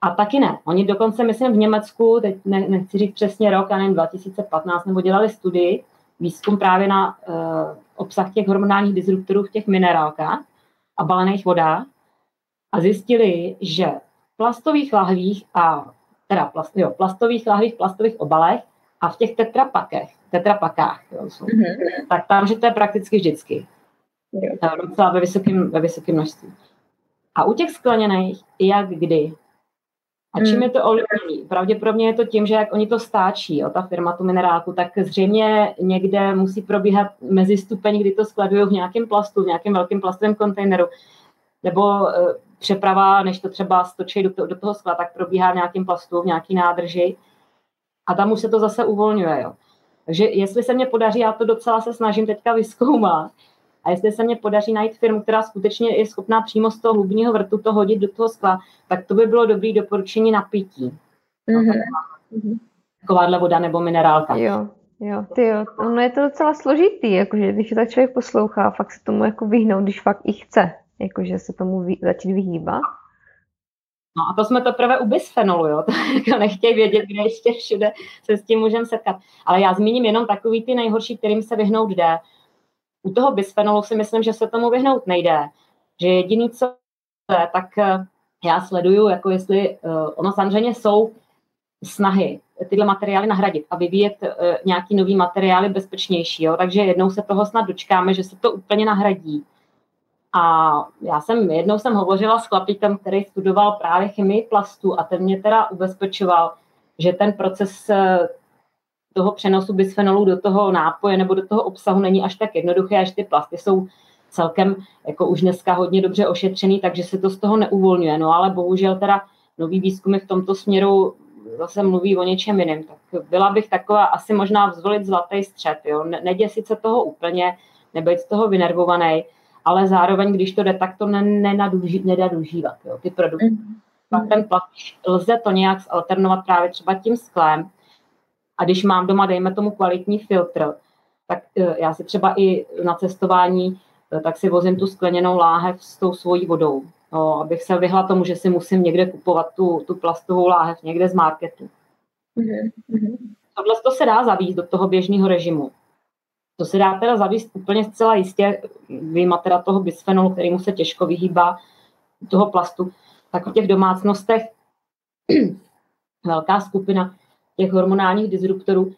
[SPEAKER 4] A taky ne. Oni dokonce, myslím, v Německu, teď ne, nechci říct přesně rok, a nevím, 2015, nebo dělali studii, výzkum právě na uh, obsah těch hormonálních disruptorů v těch minerálkách a balených vodách a zjistili, že v plastových lahvích a teda plast, jo, plastových lahvích, plastových obalech a v těch tetrapakech tetrapakách, jo, jsou, mm-hmm. tak tam, že to je prakticky vždycky. Docela ve vysokém, ve vysokém množství. A u těch skleněných, jak kdy. A čím mm. je to ovlivněný? Pravděpodobně je to tím, že jak oni to stáčí, jo, ta firma tu minerálku, tak zřejmě někde musí probíhat mezi stupeň, kdy to skladují v nějakém plastu, v nějakém velkém plastovém kontejneru, nebo e, přeprava, než to třeba stočí do, to, do toho skla, tak probíhá v nějakém plastu, v nějaký nádrži a tam už se to zase uvolňuje. Jo. Takže jestli se mě podaří, já to docela se snažím teďka vyzkoumat, a jestli se mě podaří najít firmu, která skutečně je schopná přímo z toho hlubního vrtu to hodit do toho skla, tak to by bylo dobré doporučení na pití. Mm-hmm. Takováhle voda nebo minerálka.
[SPEAKER 1] Jo, jo, ty jo. Ono je to docela složitý, jakože když to tak člověk poslouchá, fakt se tomu jako vyhnout, když fakt i chce, jakože se tomu vy, začít vyhýbat.
[SPEAKER 4] No a to jsme teprve u bisfenolu, jo. To jako nechtějí vědět, kde ještě všude se s tím můžeme setkat. Ale já zmíním jenom takový ty nejhorší, kterým se vyhnout jde. U toho bisfenolu si myslím, že se tomu vyhnout nejde. Že jediný, co je, tak eh, já sleduju, jako jestli, uh, ono samozřejmě jsou snahy tyhle materiály nahradit a vyvíjet uh, nějaký nový materiály bezpečnější. Jo? Takže jednou se toho snad dočkáme, že se to úplně nahradí. A já jsem, jednou jsem hovořila s chlapíkem, který studoval právě chemii plastu a ten mě teda ubezpečoval, že ten proces eh, toho přenosu bisfenolu do toho nápoje nebo do toho obsahu není až tak jednoduché, až ty plasty jsou celkem jako už dneska hodně dobře ošetřený, takže se to z toho neuvolňuje. No ale bohužel teda nový výzkumy v tomto směru zase mluví o něčem jiném. Tak byla bych taková asi možná vzvolit zlatý střed, jo. Neděsit se toho úplně, nebyt z toho vynervovaný, ale zároveň, když to jde, tak to nedá dožívat, jo, ty produkty. Mm. Pak ten plast, lze to nějak alternovat právě třeba tím sklem. A když mám doma, dejme tomu, kvalitní filtr, tak eh, já si třeba i na cestování, eh, tak si vozím tu skleněnou láhev s tou svojí vodou, no, abych se vyhla tomu, že si musím někde kupovat tu, tu plastovou láhev někde z marketu. Mm-hmm. Tohle to se dá zavíst do toho běžného režimu. To se dá teda zavíst úplně zcela jistě, vyjma teda toho bisfenolu, který mu se těžko vyhýbá, toho plastu, tak v těch domácnostech velká skupina těch hormonálních disruptorů,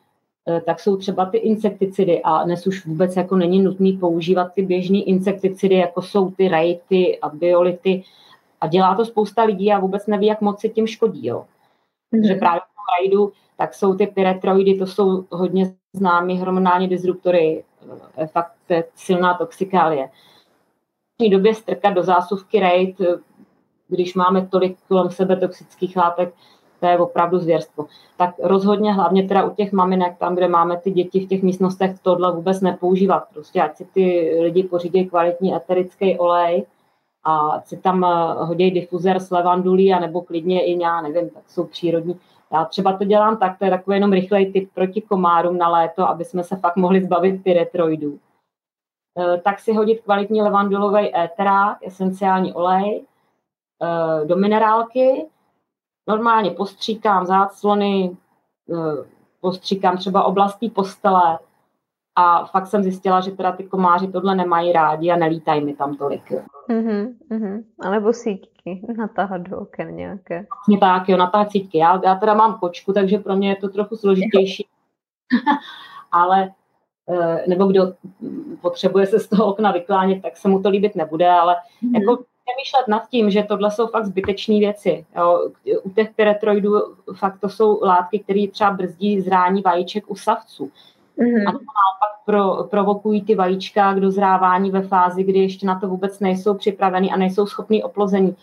[SPEAKER 4] eh, tak jsou třeba ty insekticidy a dnes už vůbec jako není nutný používat ty běžné insekticidy, jako jsou ty rejty a biolity a dělá to spousta lidí a vůbec neví, jak moc se tím škodí. Jo. Mm-hmm. Že právě v rajdu, tak jsou ty pyretroidy, to jsou hodně známý hormonální disruptory, eh, fakt silná toxikálie. V době strkat do zásuvky rejt, když máme tolik kolem sebe toxických látek, to je opravdu zvěrstvo. Tak rozhodně, hlavně teda u těch maminek, tam, kde máme ty děti v těch místnostech, tohle vůbec nepoužívat. Prostě ať si ty lidi pořídí kvalitní eterický olej a si tam eh, hodí difuzer s levandulí, anebo klidně i já nevím, tak jsou přírodní já třeba to dělám tak, to je takový jenom rychlej typ proti komárům na léto, aby jsme se fakt mohli zbavit pyretroidů. E, tak si hodit kvalitní levandulový éterák, esenciální olej, e, do minerálky, normálně postříkám záclony, e, postříkám třeba oblastí postele a fakt jsem zjistila, že teda ty komáři tohle nemají rádi a nelítají mi tam tolik.
[SPEAKER 1] Mm-hmm, mm-hmm. Alebo síťky natáhat do oken nějaké.
[SPEAKER 4] Vlastně tak, jo, natáhat síťky. Já, já teda mám kočku, takže pro mě je to trochu složitější. ale eh, nebo kdo potřebuje se z toho okna vyklánět, tak se mu to líbit nebude, ale mm-hmm. jako přemýšlet nad tím, že tohle jsou fakt zbytečné věci. Jo. U těch pyretroidů fakt to jsou látky, které třeba brzdí zrání vajíček u savců. Mm-hmm. A to naopak pro, provokují ty vajíčka k dozrávání ve fázi, kdy ještě na to vůbec nejsou připraveny a nejsou schopný oplození.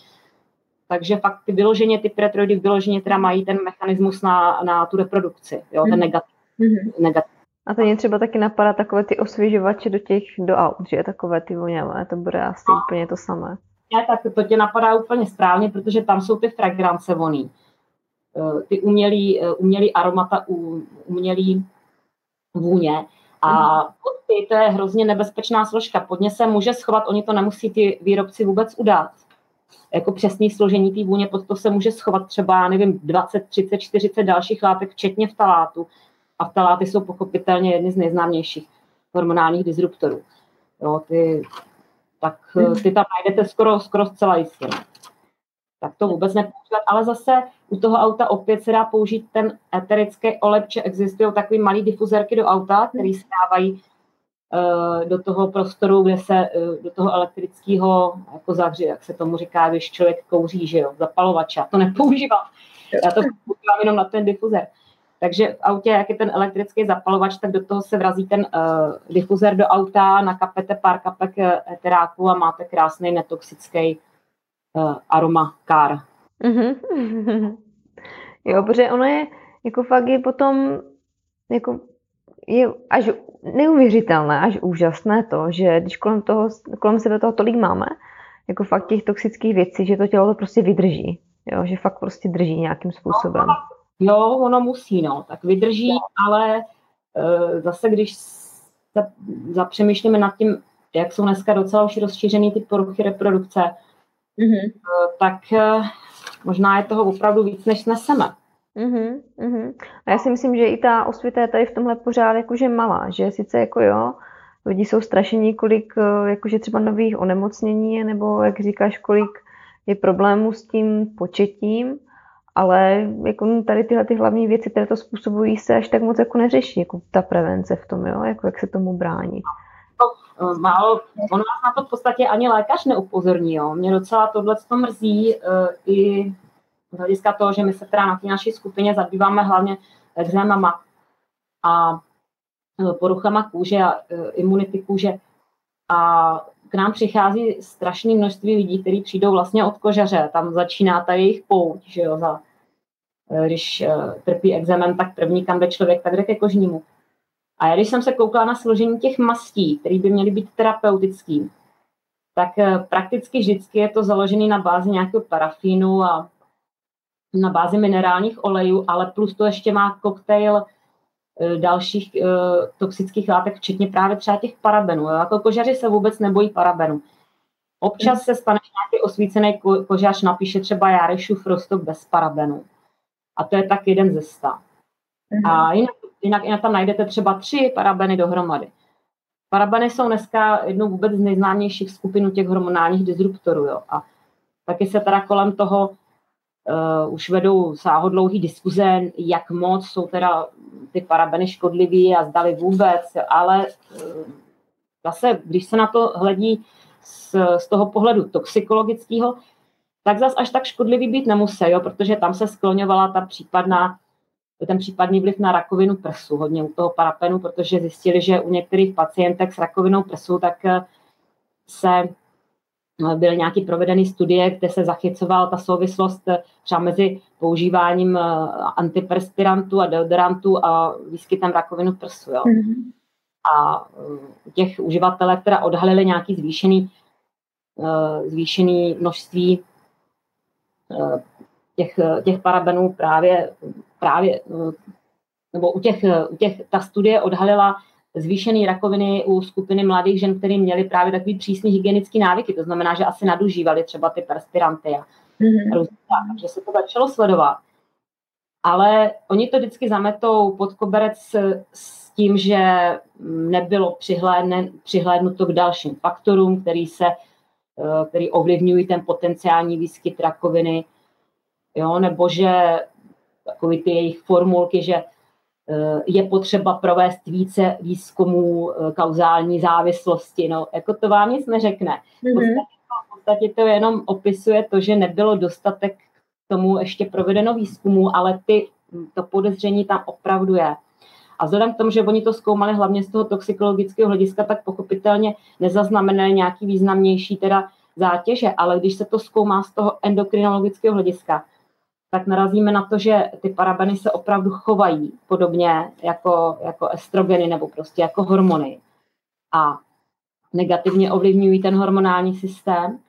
[SPEAKER 4] Takže fakt ty vyloženě, ty pretroidy vyloženě teda mají ten mechanismus na, na tu reprodukci, jo, ten mhm. negativ. Mm-hmm. negativ.
[SPEAKER 1] A to mě třeba taky napadá takové ty osvěžovače do těch do aut, že takové ty voňavé, to bude asi no. úplně to samé.
[SPEAKER 4] Ne, tak to tě napadá úplně správně, protože tam jsou ty fragrance voný. Eh, ty umělý, eh, umělý aromata, umělý vůně. A podpy, to je hrozně nebezpečná složka. Pod ně se může schovat, oni to nemusí ty výrobci vůbec udát. Jako přesný složení té vůně, pod to se může schovat třeba, nevím, 20, 30, 40 dalších látek, včetně vtalátu. A vtaláty jsou pochopitelně jedny z nejznámějších hormonálních disruptorů. Jo, ty, tak hmm. ty tam najdete skoro, skoro zcela jistě. No tak to vůbec nepoužívat. Ale zase u toho auta opět se dá použít ten eterický olej, že existují takové malé difuzerky do auta, které se dávají uh, do toho prostoru, kde se uh, do toho elektrického jako zahří, jak se tomu říká, když člověk kouří, že jo, zapalovače. Já to nepoužívám. Já to používám jenom na ten difuzer. Takže v autě, jak je ten elektrický zapalovač, tak do toho se vrazí ten uh, difuzer do auta, nakapete pár kapek eteráku a máte krásný netoxický uh, aroma kár.
[SPEAKER 1] Mm-hmm. Jo, protože ono je, jako fakt je potom, jako je až neuvěřitelné, až úžasné to, že když kolem, toho, kolem sebe toho tolik máme, jako fakt těch toxických věcí, že to tělo to prostě vydrží. Jo, že fakt prostě drží nějakým způsobem.
[SPEAKER 4] Jo, ono musí, no. Tak vydrží, ale uh, zase, když zapřemýšlíme nad tím, jak jsou dneska docela už rozšířený ty poruchy reprodukce, mm-hmm. tak eh, možná je toho opravdu víc, než sneseme.
[SPEAKER 1] Uh-huh, uh-huh. A já si myslím, že i ta osvěta je tady v tomhle pořád jakože malá, že sice jako jo, lidi jsou strašení, kolik eh, jakože třeba nových onemocnění, nebo jak říkáš, kolik je problémů s tím početím, ale jako tady tyhle ty hlavní věci, které to způsobují, se až tak moc jako neřeší, jako ta prevence v tom, jo? Jako jak se tomu bránit.
[SPEAKER 4] Eh, málo, on nás na to v podstatě ani lékař neupozorní. Jo. Mě docela tohle to mrzí uh, i z hlediska toho, že my se teda na té naší skupině zabýváme hlavně exémama a eh, poruchama kůže a imunity kůže. A k nám přichází strašné množství lidí, kteří přijdou vlastně od kožaře. Tam začíná ta jejich pouť, že jo, za, když trpí exémem, tak první, kam jde člověk, tak jde ke kožnímu. A já když jsem se koukala na složení těch mastí, které by měly být terapeutický, tak eh, prakticky vždycky je to založené na bázi nějakého parafínu a na bázi minerálních olejů, ale plus to ještě má koktejl eh, dalších uh, toxických látek, včetně právě třeba těch parabenů. Jo. Jako kožaři se vůbec nebojí parabenů. Občas se stane, že nějaký osvícený ko- kožař napíše třeba Járešův rostok bez parabenů. A to je tak jeden ze sta. Mm-hmm. A jinak jinak, jinak tam najdete třeba tři parabeny dohromady. Parabeny jsou dneska jednou vůbec z nejznámějších skupin těch hormonálních disruptorů. Jo. A taky se teda kolem toho uh, už vedou sáhodlouhý diskuze, jak moc jsou teda ty parabeny škodlivý a zdali vůbec, ale uh, zase, když se na to hledí z, z toho pohledu toxikologického, tak zase až tak škodlivý být nemusí, jo, protože tam se skloňovala ta případná ten případný vliv na rakovinu prsu, hodně u toho parapenu, protože zjistili, že u některých pacientek s rakovinou prsu tak eh, se eh, byly nějaký provedený studie, kde se zachycovala ta souvislost eh, třeba mezi používáním antiperspirantů a deodorantů a výskytem rakovinu prsu. Jo. Mm-hmm. A u těch uživatelů, které odhalili nějaký zvýšený, zvýšený množství těch, těch parabenů právě právě, eh, nebo u těch, eh, u těch, ta studie odhalila zvýšené rakoviny u skupiny mladých žen, které měly právě takový přísný hygienický návyky, to znamená, že asi nadužívali třeba ty perspiranty a mm-hmm. takže se to začalo sledovat. Ale oni to vždycky zametou pod koberec s tím, že nebylo přihlédne, přihlédnuto k dalším faktorům, který se eh, který ovlivňují ten potenciální výskyt rakoviny, jo, nebo že takové ty jejich formulky, že eh, je potřeba provést více výzkumů eh, kauzální závislosti. No, jako to vám nic neřekne. V mhm. podstatě, v podstatě to jenom opisuje to, že nebylo dostatek k tomu ještě provedeno výzkumu, ale ty, to podezření tam opravdu je. A vzhledem k tomu, že oni to zkoumali hlavně z toho toxikologického hlediska, tak pochopitelně nezaznamenali nějaký významnější teda zátěže, ale když se to zkoumá z toho endokrinologického hlediska, tak narazíme na to, že ty parabeny se opravdu chovají podobně jako, jako estrogeny nebo prostě jako hormony. A negativně ovlivňují ten hormonální systém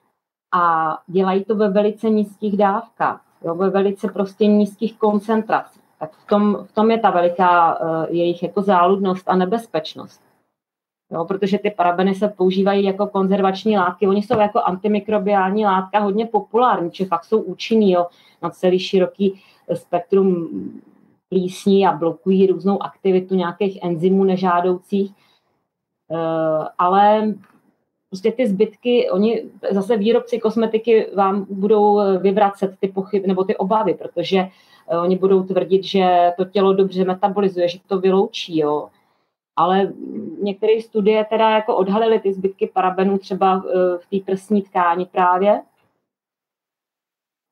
[SPEAKER 4] a dělají to ve velice nízkých dávkách, jo, ve velice prostě nízkých koncentracích. Tak v tom, v tom je ta veliká uh, jejich jako záludnost a nebezpečnost jo, protože ty parabeny se používají jako konzervační látky. Oni jsou jako antimikrobiální látka hodně populární, či fakt jsou účinný jo, na celý široký spektrum plísní a blokují různou aktivitu nějakých enzymů nežádoucích. Uh, ale prostě ty zbytky, oni zase výrobci kosmetiky vám budou vyvracet ty pochyby nebo ty obavy, protože oni budou tvrdit, že to tělo dobře metabolizuje, že to vyloučí, jo ale některé studie teda jako odhalily ty zbytky parabenů třeba eh, v té prsní tkáni právě.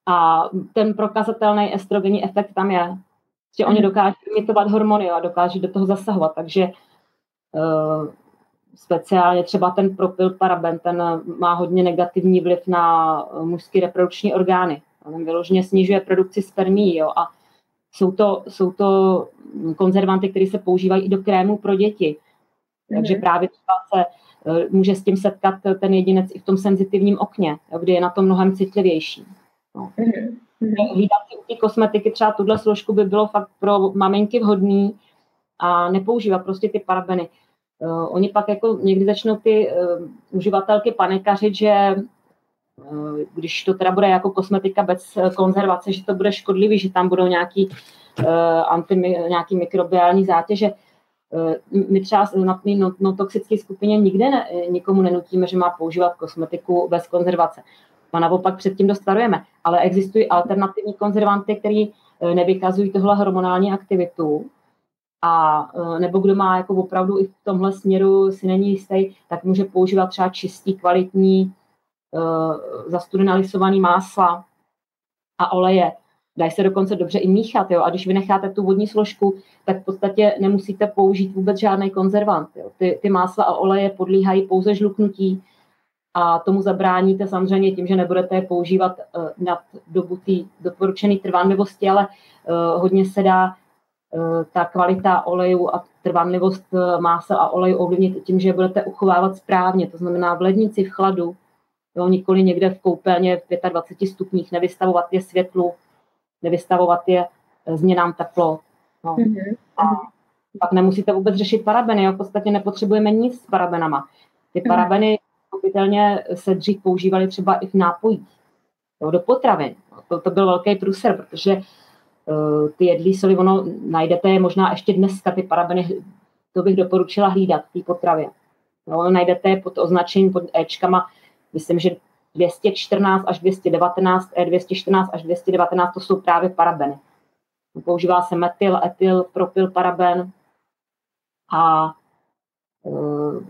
[SPEAKER 4] A ten prokazatelný estrogenní efekt tam je. Že oni mhm. dokáží imitovat hormony a dokáží do toho zasahovat, takže uh, speciálně třeba ten propyl paraben, ten má hodně negativní vliv na mužské reprodukční orgány. Ten vyloženě snižuje produkci spermí jo, a jsou to, jsou to konzervanty, které se používají i do krému pro děti. Takže mm. právě třeba se eh, může s tím setkat ten jedinec i v tom senzitivním okně, kdy je na to mnohem citlivější. No. Mm. Hlídat si u té kosmetiky třeba tuhle složku by bylo fakt pro maminky vhodný a nepoužívat prostě ty parabeny. Uh, oni pak jako někdy začnou ty uh, uživatelky panikařit, že když to teda bude jako kosmetika bez konzervace, že to bude škodlivý, že tam budou nějaký, uh, anti, nějaký mikrobiální zátěže. Uh, my třeba na té no, no, toxické skupině nikde ne, nikomu nenutíme, že má používat kosmetiku bez konzervace. A naopak předtím dost varujeme. Ale existují alternativní konzervanty, které nevykazují tohle hormonální aktivitu, a nebo kdo má jako opravdu i v tomhle směru si není jistý, tak může používat třeba čistý, kvalitní uh, zastudená lisovaný másla a oleje. Dají se dokonce dobře i míchat. Jo? A když vynecháte tu vodní složku, tak v podstatě nemusíte použít vůbec žádný konzervant. Jo? Ty, ty másla a oleje podlíhají pouze žluknutí a tomu zabráníte samozřejmě tím, že nebudete je používat uh, nad dobu té doporučené trvanlivosti, ale uh, hodně se dá uh, ta kvalita olejů a trvanlivost másel a olejů ovlivnit tím, že je budete uchovávat správně, to znamená v lednici, v chladu, jo, nikoli někde v koupelně v 25 stupních, nevystavovat je světlu, nevystavovat je eh, změnám teplo. No. Mm-hmm. A pak nemusíte vůbec řešit parabeny, jo, v podstatě nepotřebujeme nic s parabenama. Ty mhm. parabeny pochopitelně se dřív používaly třeba i v nápojích, jo, do potravin. To, to byl velký průser, protože uh, ty jedlí soli, ono najdete je možná ještě dneska, ty parabeny, to bych doporučila hlídat v té potravě. Jo, najdete je pod označením, pod Ečkama, myslím, že 214 až 219, E214 až 219, to jsou právě parabeny. Používá se metyl, etyl, propyl, paraben a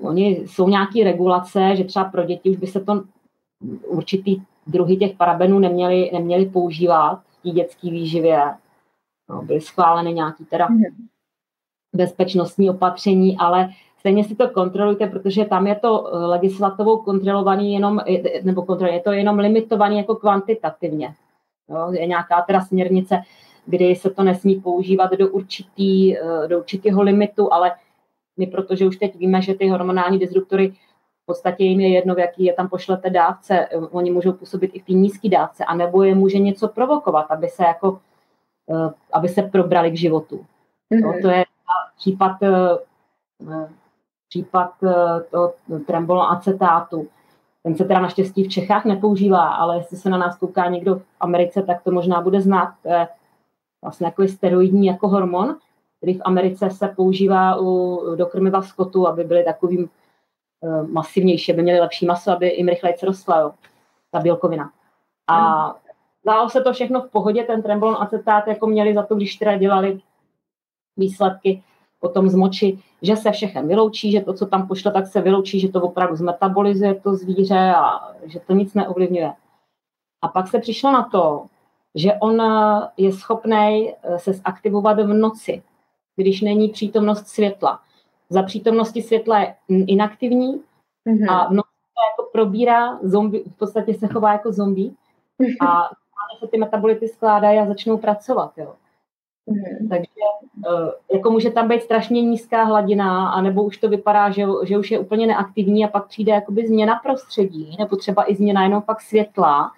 [SPEAKER 4] oni jsou nějaké regulace, že třeba pro děti už by se to určitý druhy těch parabenů neměli, neměli používat v té dětské výživě. No, byly schváleny nějaké teda mhm. bezpečnostní opatření, ale stejně si to kontrolujte, protože tam je to eh, legislativou kontrolovaný jenom, nebo kontrol, je to jenom limitovaný jako kvantitativně. Jo, je nějaká teda směrnice, kdy se to nesmí používat do, určitý, eh, do určitého limitu, ale my, protože už teď víme, že ty hormonální disruptory v podstatě jim je jedno, v jaký je tam pošlete dávce, eh, oni můžou působit i v té nízké dávce, anebo je může něco provokovat, aby se jako, aby se probrali k životu. Mm-hmm. No, to je případ případ eh, toho trembolon acetátu. Ten se teda naštěstí v Čechách nepoužívá, ale jestli se na nás kouká někdo v Americe, tak to možná bude znát. To je vlastně jako steroidní jako hormon, který v Americe se používá u, do krmiva skotu, aby byly takovým uh, masivnější, aby měli lepší maso, aby jim rychleji rostla jo, ta bílkovina. A dalo se to všechno v pohodě, ten trembolon acetát jako měli za to, když teda dělali výsledky potom z moči, že se všechen vyloučí, že to, co tam pošle, tak se vyloučí, že to opravdu zmetabolizuje to zvíře a že to nic neovlivňuje. A pak se přišlo na to, že on je schopný eh, se zaktivovat v noci, když není přítomnost světla. Za přítomnosti světla je inaktivní mm-hmm. a v noci se jako probírá, zombie, v podstatě se chová jako zombie a se ty metabolity skládají a začnou pracovat. Jo. Mm. Takže eh, jako může tam být strašně nízká hladina, anebo už to vypadá, že, že už je úplně neaktivní a pak přijde jakoby změna prostředí, nebo třeba i změna jenom pak světla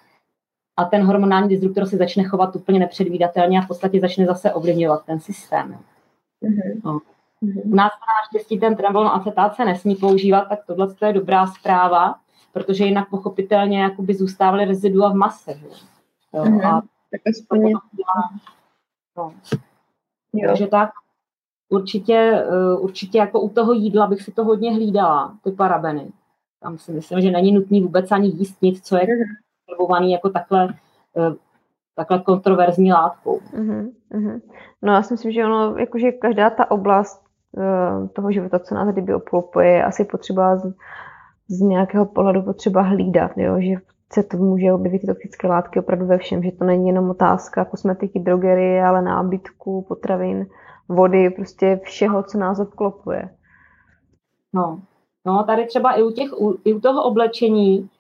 [SPEAKER 4] a ten hormonální disruptor se začne chovat úplně nepředvídatelně a v podstatě začne zase ovlivňovat ten systém. Mm-hmm. No. Mm-hmm. U nás naštěstí ten trembolon acetát se nesmí používat, tak tohle je dobrá zpráva, protože jinak pochopitelně jakoby zůstávaly rezidua v mase. Že? Jo, mm-hmm. a
[SPEAKER 1] tak aspoň...
[SPEAKER 4] No. Jo. Takže tak určitě, eh, určitě jako u toho jídla bych si to hodně hlídala, ty parabeny. Tam si myslím, že není nutný vůbec ani jíst nic, co je mhm. jako takhle, eh, takhle kontroverzní látkou.
[SPEAKER 1] Uh-huh, No já si myslím, že ono, jakože každá ta oblast uh, toho života, co nás kdyby obklopuje, je asi potřeba z, z nějakého pohledu potřeba hlídat, jo? že se to může objevit toxické látky opravdu ve všem, že to není jenom otázka kosmetiky, drogery, ale nábytku, potravin, vody, prostě všeho, co nás obklopuje.
[SPEAKER 4] No, no tady třeba i u, těch, u, i u toho oblečení,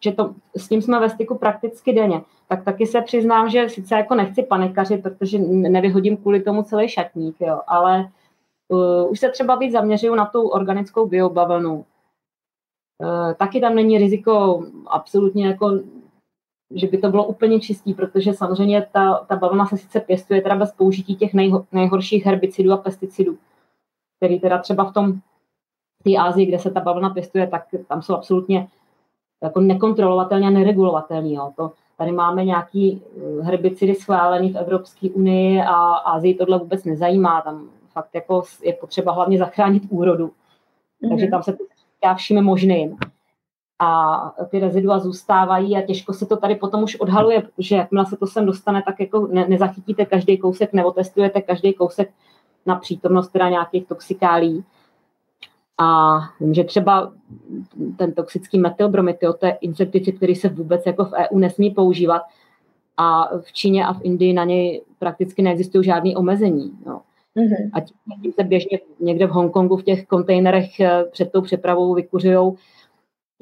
[SPEAKER 4] že to, s tím jsme ve styku prakticky denně, tak taky se přiznám, že sice jako nechci panikařit, protože nevyhodím kvůli tomu celý šatník, jo, ale uh, už se třeba víc zaměřuju na tu organickou biobavlnu, Eh, taky tam není riziko absolutně jako že by to bylo úplně čistý, protože samozřejmě ta, ta bavlna se sice pěstuje teda bez použití těch nejho, nejhorších herbicidů a pesticidů, který teda třeba v tom té Ázii, kde se ta bavlna pěstuje, tak tam jsou absolutně jako nekontrolovatelný a neregulovatelný. Jo. To, tady máme nějaký herbicidy schválený v Evropské unii a Ázii tohle vůbec nezajímá. Tam fakt jako je potřeba hlavně zachránit úrodu. Mm-hmm. Takže tam se to vším možným. A ty rezidua zůstávají a těžko se to tady potom už odhaluje, protože jakmile se to sem dostane, tak jako ne, nezachytíte každý kousek nebo testujete každý kousek na přítomnost teda nějakých toxikálí. A vím, že třeba ten toxický metylbromityl, to je insekticid, který se vůbec jako v EU nesmí používat a v Číně a v Indii na něj prakticky neexistují žádné omezení. No. Mm-hmm. A tím, tím se běžně někde v Hongkongu v těch kontejnerech eh, před tou přepravou vykuřujou,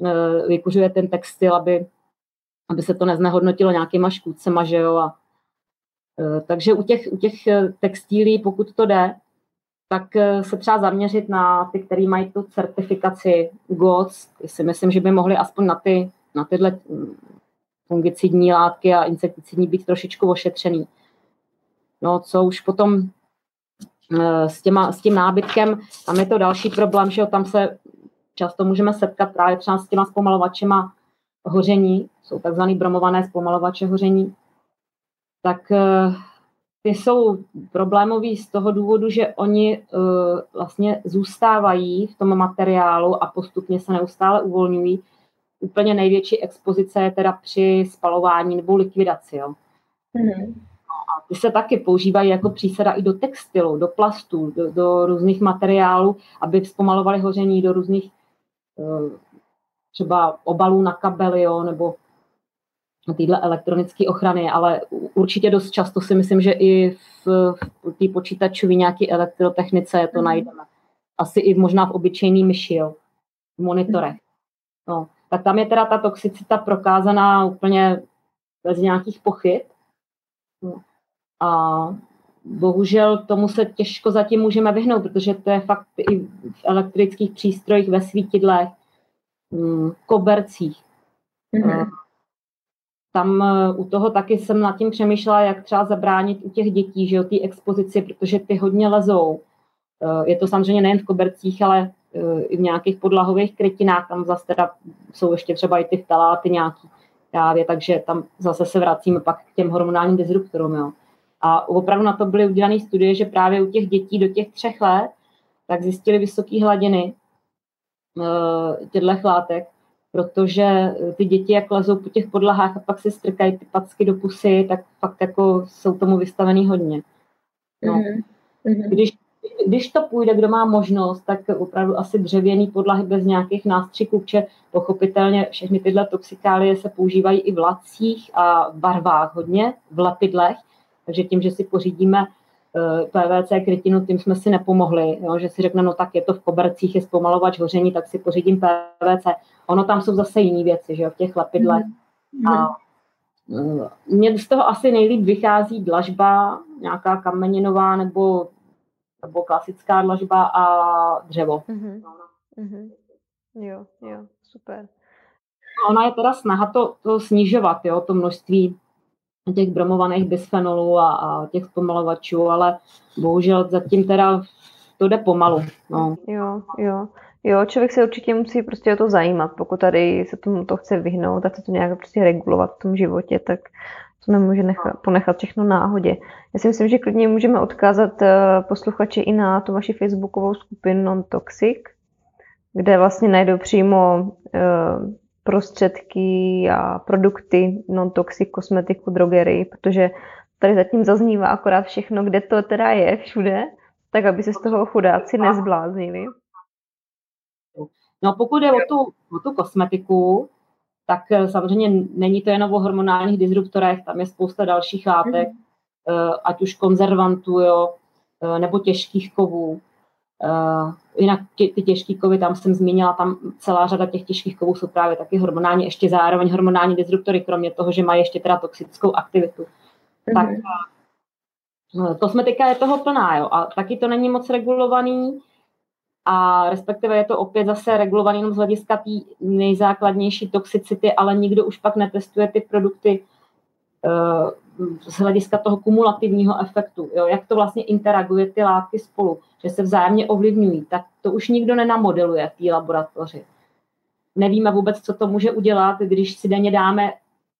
[SPEAKER 4] eh, vykuřuje ten textil, aby, aby se to neznehodnotilo nějakýma škůdcema, že jo. A, eh, takže u těch, u těch textílí, pokud to jde, tak se třeba zaměřit na ty, který mají tu certifikaci GOTS. Si myslím, že by mohli aspoň na, ty, na tyhle mm, fungicidní látky a insekticidní být trošičku ošetřený. No, co už potom Eh, s, těma, s tím nábytkem, tam je to další problém, že tam se často můžeme setkat právě třeba s těma zpomalovačema hoření, jsou takzvané bromované zpomalovače hoření, tak eh, ty jsou problémoví z toho důvodu, že oni uh, vlastně zůstávají v tom materiálu a postupně se neustále uvolňují. Úplně největší expozice je teda při spalování nebo likvidaci. Jo. Mm-hmm. A ty se taky používají jako přísada i do textilu, do plastů, do, do různých materiálů, aby zpomalovaly hoření do různých eh, třeba obalů na kabely, jo, nebo tyhle elektronické ochrany, ale určitě dost často si myslím, že i v, v té počítačové nějaké elektrotechnice to mm. najdeme. Asi i možná v obyčejný myši, jo, v monitorech. No, tak tam je teda ta toxicita prokázaná úplně bez nějakých pochyb. No. A bohužel tomu se těžko zatím můžeme vyhnout, protože to je fakt i v elektrických přístrojích, ve svítidlech, mm, kobercích. Mm-hmm. Tam e, u toho taky jsem nad tím přemýšlela, jak třeba zabránit u těch dětí, že jo, té expozici, protože ty hodně lezou. E, je to samozřejmě nejen v kobercích, ale e, i v nějakých podlahových krytinách, tam zase teda jsou ještě třeba i ty vtaláty nějaký právě, takže tam zase se vracíme pak k těm hormonálním disruptorům, jo. A opravdu na to byly udělané studie, že právě u těch dětí do těch třech let tak zjistili vysoké hladiny těchto látek, protože ty děti, jak lezou po těch podlahách a pak si strkají ty packy do pusy, tak fakt jako jsou tomu vystavený hodně. No. Mm-hmm. Když, když to půjde, kdo má možnost, tak opravdu asi dřevěný podlahy bez nějakých nástřiků, protože pochopitelně všechny tyhle toxikálie se používají i v lacích a v barvách hodně, v lepidlech, takže tím, že si pořídíme eh, PVC krytinu, tím jsme si nepomohli, jo, že si řekne, no tak je to v kobercích, je zpomalovač hoření, tak si pořídím PVC. Ono tam jsou zase jiné věci, že jo, v těch lepidlech. Mm. A eh, mně z toho asi nejlíp vychází dlažba, nějaká kameninová nebo, nebo klasická dlažba a dřevo. Mm-hmm.
[SPEAKER 1] Mm-hmm. Jo, jo, super.
[SPEAKER 4] Ona je teda snaha to, to snižovat, jo, to množství těch bromovaných bisfenolů a, a těch zpomalovačů, ale bohužel zatím teda to jde pomalu. No.
[SPEAKER 1] Jo, jo. Jo, člověk se určitě musí prostě o to zajímat. Pokud tady se tomu to chce vyhnout a chce to nějak prostě regulovat v tom životě, tak to nemůže nechat, ponechat všechno náhodě. Já si myslím, že klidně můžeme odkázat eh, posluchače i na tu vaši facebookovou skupinu Non-Toxic, kde vlastně najdou přímo uh, prostředky a produkty non-toxic kosmetiku, drogery, protože tady zatím zaznívá akorát všechno, kde to teda je všude, tak aby se z toho chudáci nezbláznili.
[SPEAKER 4] No pokud je o tu, o tu kosmetiku, tak eh, samozřejmě není to jenom o hormonálních disruptorech, tam je spousta dalších látek, mm. ať už konzervantů, jo, eh, nebo těžkých kovů. Uh, jinak ty, ty těžké kovy, tam jsem zmínila, tam celá řada těch těžkých kovů jsou právě taky hormonální, ještě zároveň hormonální disruptory, kromě toho, že mají ještě teda toxickou aktivitu. Mm-hmm. Tak uh, kosmetika je toho plná, jo, a taky to není moc regulovaný, a respektive je to opět zase regulovaný jenom z hlediska té nejzákladnější toxicity, ale nikdo už pak netestuje ty produkty uh, z hlediska toho kumulativního efektu, jo, jak to vlastně interaguje ty látky spolu, že se vzájemně ovlivňují, tak to už nikdo nenamodeluje v té laboratoři. nevíme vůbec, co to může udělat, když si denně dáme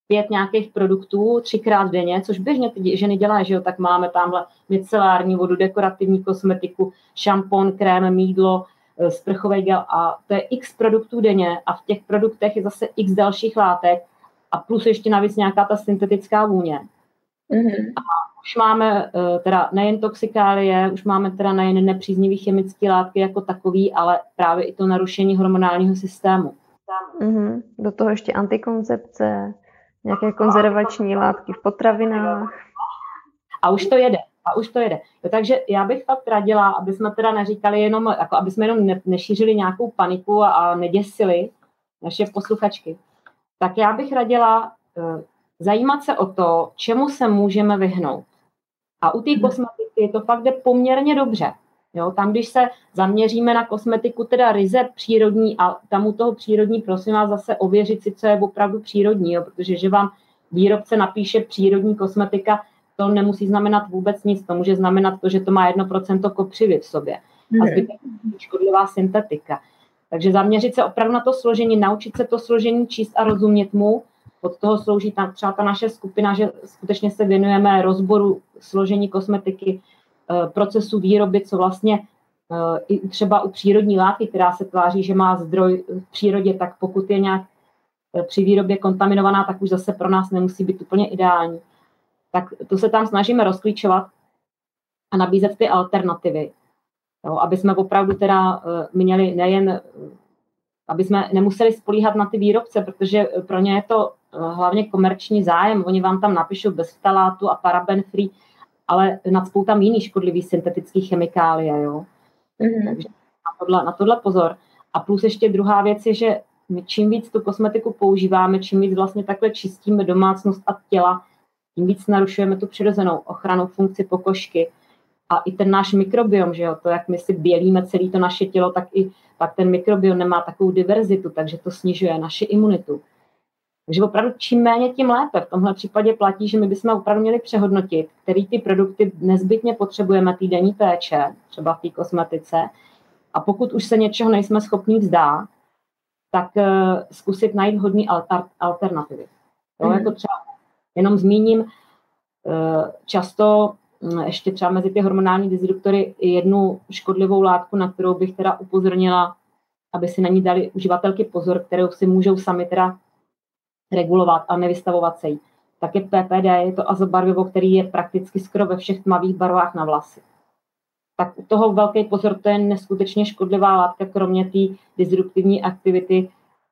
[SPEAKER 4] pět nějakých produktů třikrát denně, což běžně ty ženy dělají, že jo, tak máme tamhle micelární vodu, dekorativní kosmetiku, šampon, krém, mídlo, eh, sprchový gel a to je x produktů denně a v těch produktech je zase x dalších látek a plus ještě navíc nějaká ta syntetická vůně. Mm-hmm. A už máme eh, teda nejen toxikálie, už máme teda nejen nepříznivý chemické látky jako takový, ale právě i to narušení hormonálního systému.
[SPEAKER 1] Mm-hmm. Do toho ještě antikoncepce, nějaké konzervační látky v potravinách.
[SPEAKER 4] A už to jede. A už to jede. Jo, takže já bych fakt radila, aby jsme teda neříkali jenom, jako aby jsme jenom ne, nešířili nějakou paniku a, a neděsili naše posluchačky. Tak já bych radila uh, zajímat se o to, čemu se můžeme vyhnout. A u té mhm. kosmetiky to fakt jde poměrně dobře. Jo, tam, když se zaměříme na kosmetiku, teda ryze přírodní a tam u toho přírodní, prosím vás zase ověřit si, co je opravdu přírodní, jo, protože že vám výrobce napíše přírodní kosmetika, to nemusí znamenat vůbec nic, to může znamenat to, že to má 1% kopřivy v sobě a zbytek škodlivá syntetika. Takže zaměřit se opravdu na to složení, naučit se to složení číst a rozumět mu. Od toho slouží ta, třeba ta naše skupina, že skutečně se věnujeme rozboru složení kosmetiky, Eh, procesu výroby, co vlastně eh, i třeba u přírodní látky, která se tváří, že má zdroj v přírodě, tak pokud je nějak eh, při výrobě kontaminovaná, tak už zase pro nás nemusí být úplně ideální. Tak to se tam snažíme rozklíčovat a nabízet ty alternativy, jo, aby jsme opravdu teda měli nejen, aby jsme nemuseli spolíhat na ty výrobce, protože pro ně je to hlavně komerční zájem. Oni vám tam napíšou bez vtalátu a paraben free, ale nadspou tam jiný škodlivý syntetický chemikálie, jo. Mm-hmm. Takže na tohle, na tohle pozor. A plus ještě druhá věc je, že my čím víc tu kosmetiku používáme, čím víc vlastně takhle čistíme domácnost a těla, tím víc narušujeme tu přirozenou ochranou funkci pokožky a i ten náš mikrobiom, že jo, to, jak my si bělíme celé to naše tělo, tak i pak ten mikrobiom nemá takovou diverzitu, takže to snižuje naši imunitu. Takže opravdu čím méně, tím lépe. V tomhle případě platí, že my bychom opravdu měli přehodnotit, který ty produkty nezbytně potřebujeme týdenní péče, třeba v té kosmetice. A pokud už se něčeho nejsme schopni vzdát, tak uh, zkusit najít hodný alternativy. Jo, mm. jako třeba jenom zmíním, uh, často um, ještě třeba mezi ty hormonální disruptory jednu škodlivou látku, na kterou bych teda upozornila, aby si na ní dali uživatelky pozor, kterou si můžou sami teda regulovat a nevystavovat se jí. Tak je PPD, je to azobarvivo, který je prakticky skoro ve všech tmavých barvách na vlasy. Tak u toho velký pozor, to je neskutečně škodlivá látka, kromě té disruptivní aktivity,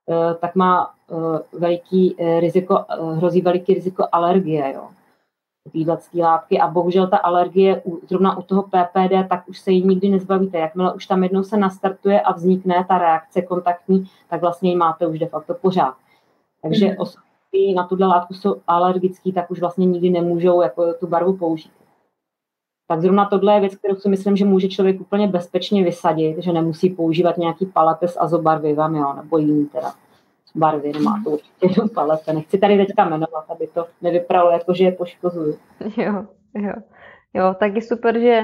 [SPEAKER 4] eh, tak má eh, veliký eh, riziko, hrozí veliký riziko alergie. Jo téhle látky a bohužel ta alergie zrovna u toho PPD, tak už se jí nikdy nezbavíte. Jakmile už tam jednou se nastartuje a vznikne ta reakce kontaktní, tak vlastně ji máte už de facto pořád. Takže mm. osoby, na tuhle látku jsou alergický, tak už vlastně nikdy nemůžou jako tu barvu použít. Tak zrovna tohle je věc, kterou si myslím, že může člověk úplně bezpečně vysadit, že nemusí používat nějaký palete s azobarvivem, jo, nebo jiný teda barvy, nemá to určitě jenom palete. Nechci tady teďka jmenovat, aby to nevypadalo jako, že je poškozuju.
[SPEAKER 1] Jo, jo. Jo, tak je super, že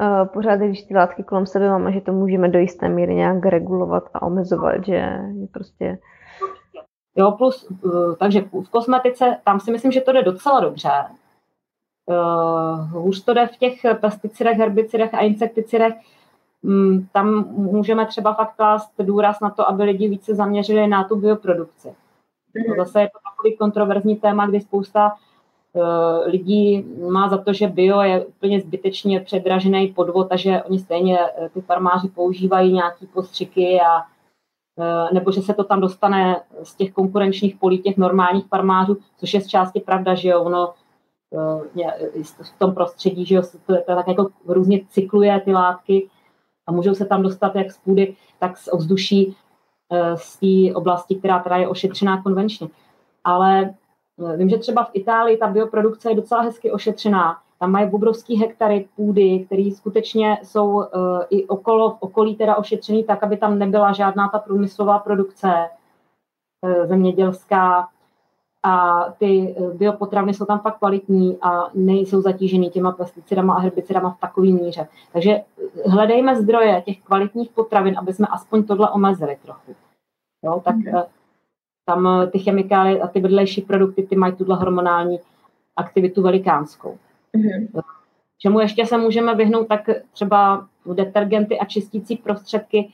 [SPEAKER 1] uh, pořád, když ty látky kolem sebe máme, že to můžeme do jisté míry nějak regulovat a omezovat, že, že prostě
[SPEAKER 4] Jo, plus, uh, takže v kosmetice, tam si myslím, že to jde docela dobře. Uh, hůř to jde v těch pesticidech, herbicidech a insekticidech. Um, tam můžeme třeba fakt klást důraz na to, aby lidi více zaměřili na tu bioprodukci. To zase je to takový kontroverzní téma, kdy spousta uh, lidí má za to, že bio je úplně zbytečně předražený podvod a že oni stejně ty farmáři používají nějaký postřiky a Eh, nebo že se to tam dostane z těch konkurenčních polí těch normálních farmářů, což je z části pravda, že jo, ono eh, v tom prostředí, že jo, to, to tak jako různě cykluje ty látky a můžou se tam dostat jak z půdy, tak z ovzduší eh, z té oblasti, která teda je ošetřená konvenčně. Ale vím, že třeba v Itálii ta bioprodukce je docela hezky ošetřená, tam mají obrovský hektary půdy, které skutečně jsou uh, i okolo, v okolí teda ošetřený tak, aby tam nebyla žádná ta průmyslová produkce uh, zemědělská a ty uh, biopotraviny jsou tam fakt kvalitní a nejsou zatížený těma pesticidama a herbicidama v takové míře. Takže hledejme zdroje těch kvalitních potravin, aby jsme aspoň tohle omezili trochu. Jo, tak mm. tam ty chemikálie a ty vedlejší produkty, ty mají tuhle hormonální aktivitu velikánskou. Mm. Čemu ještě se můžeme vyhnout, tak třeba detergenty a čistící prostředky,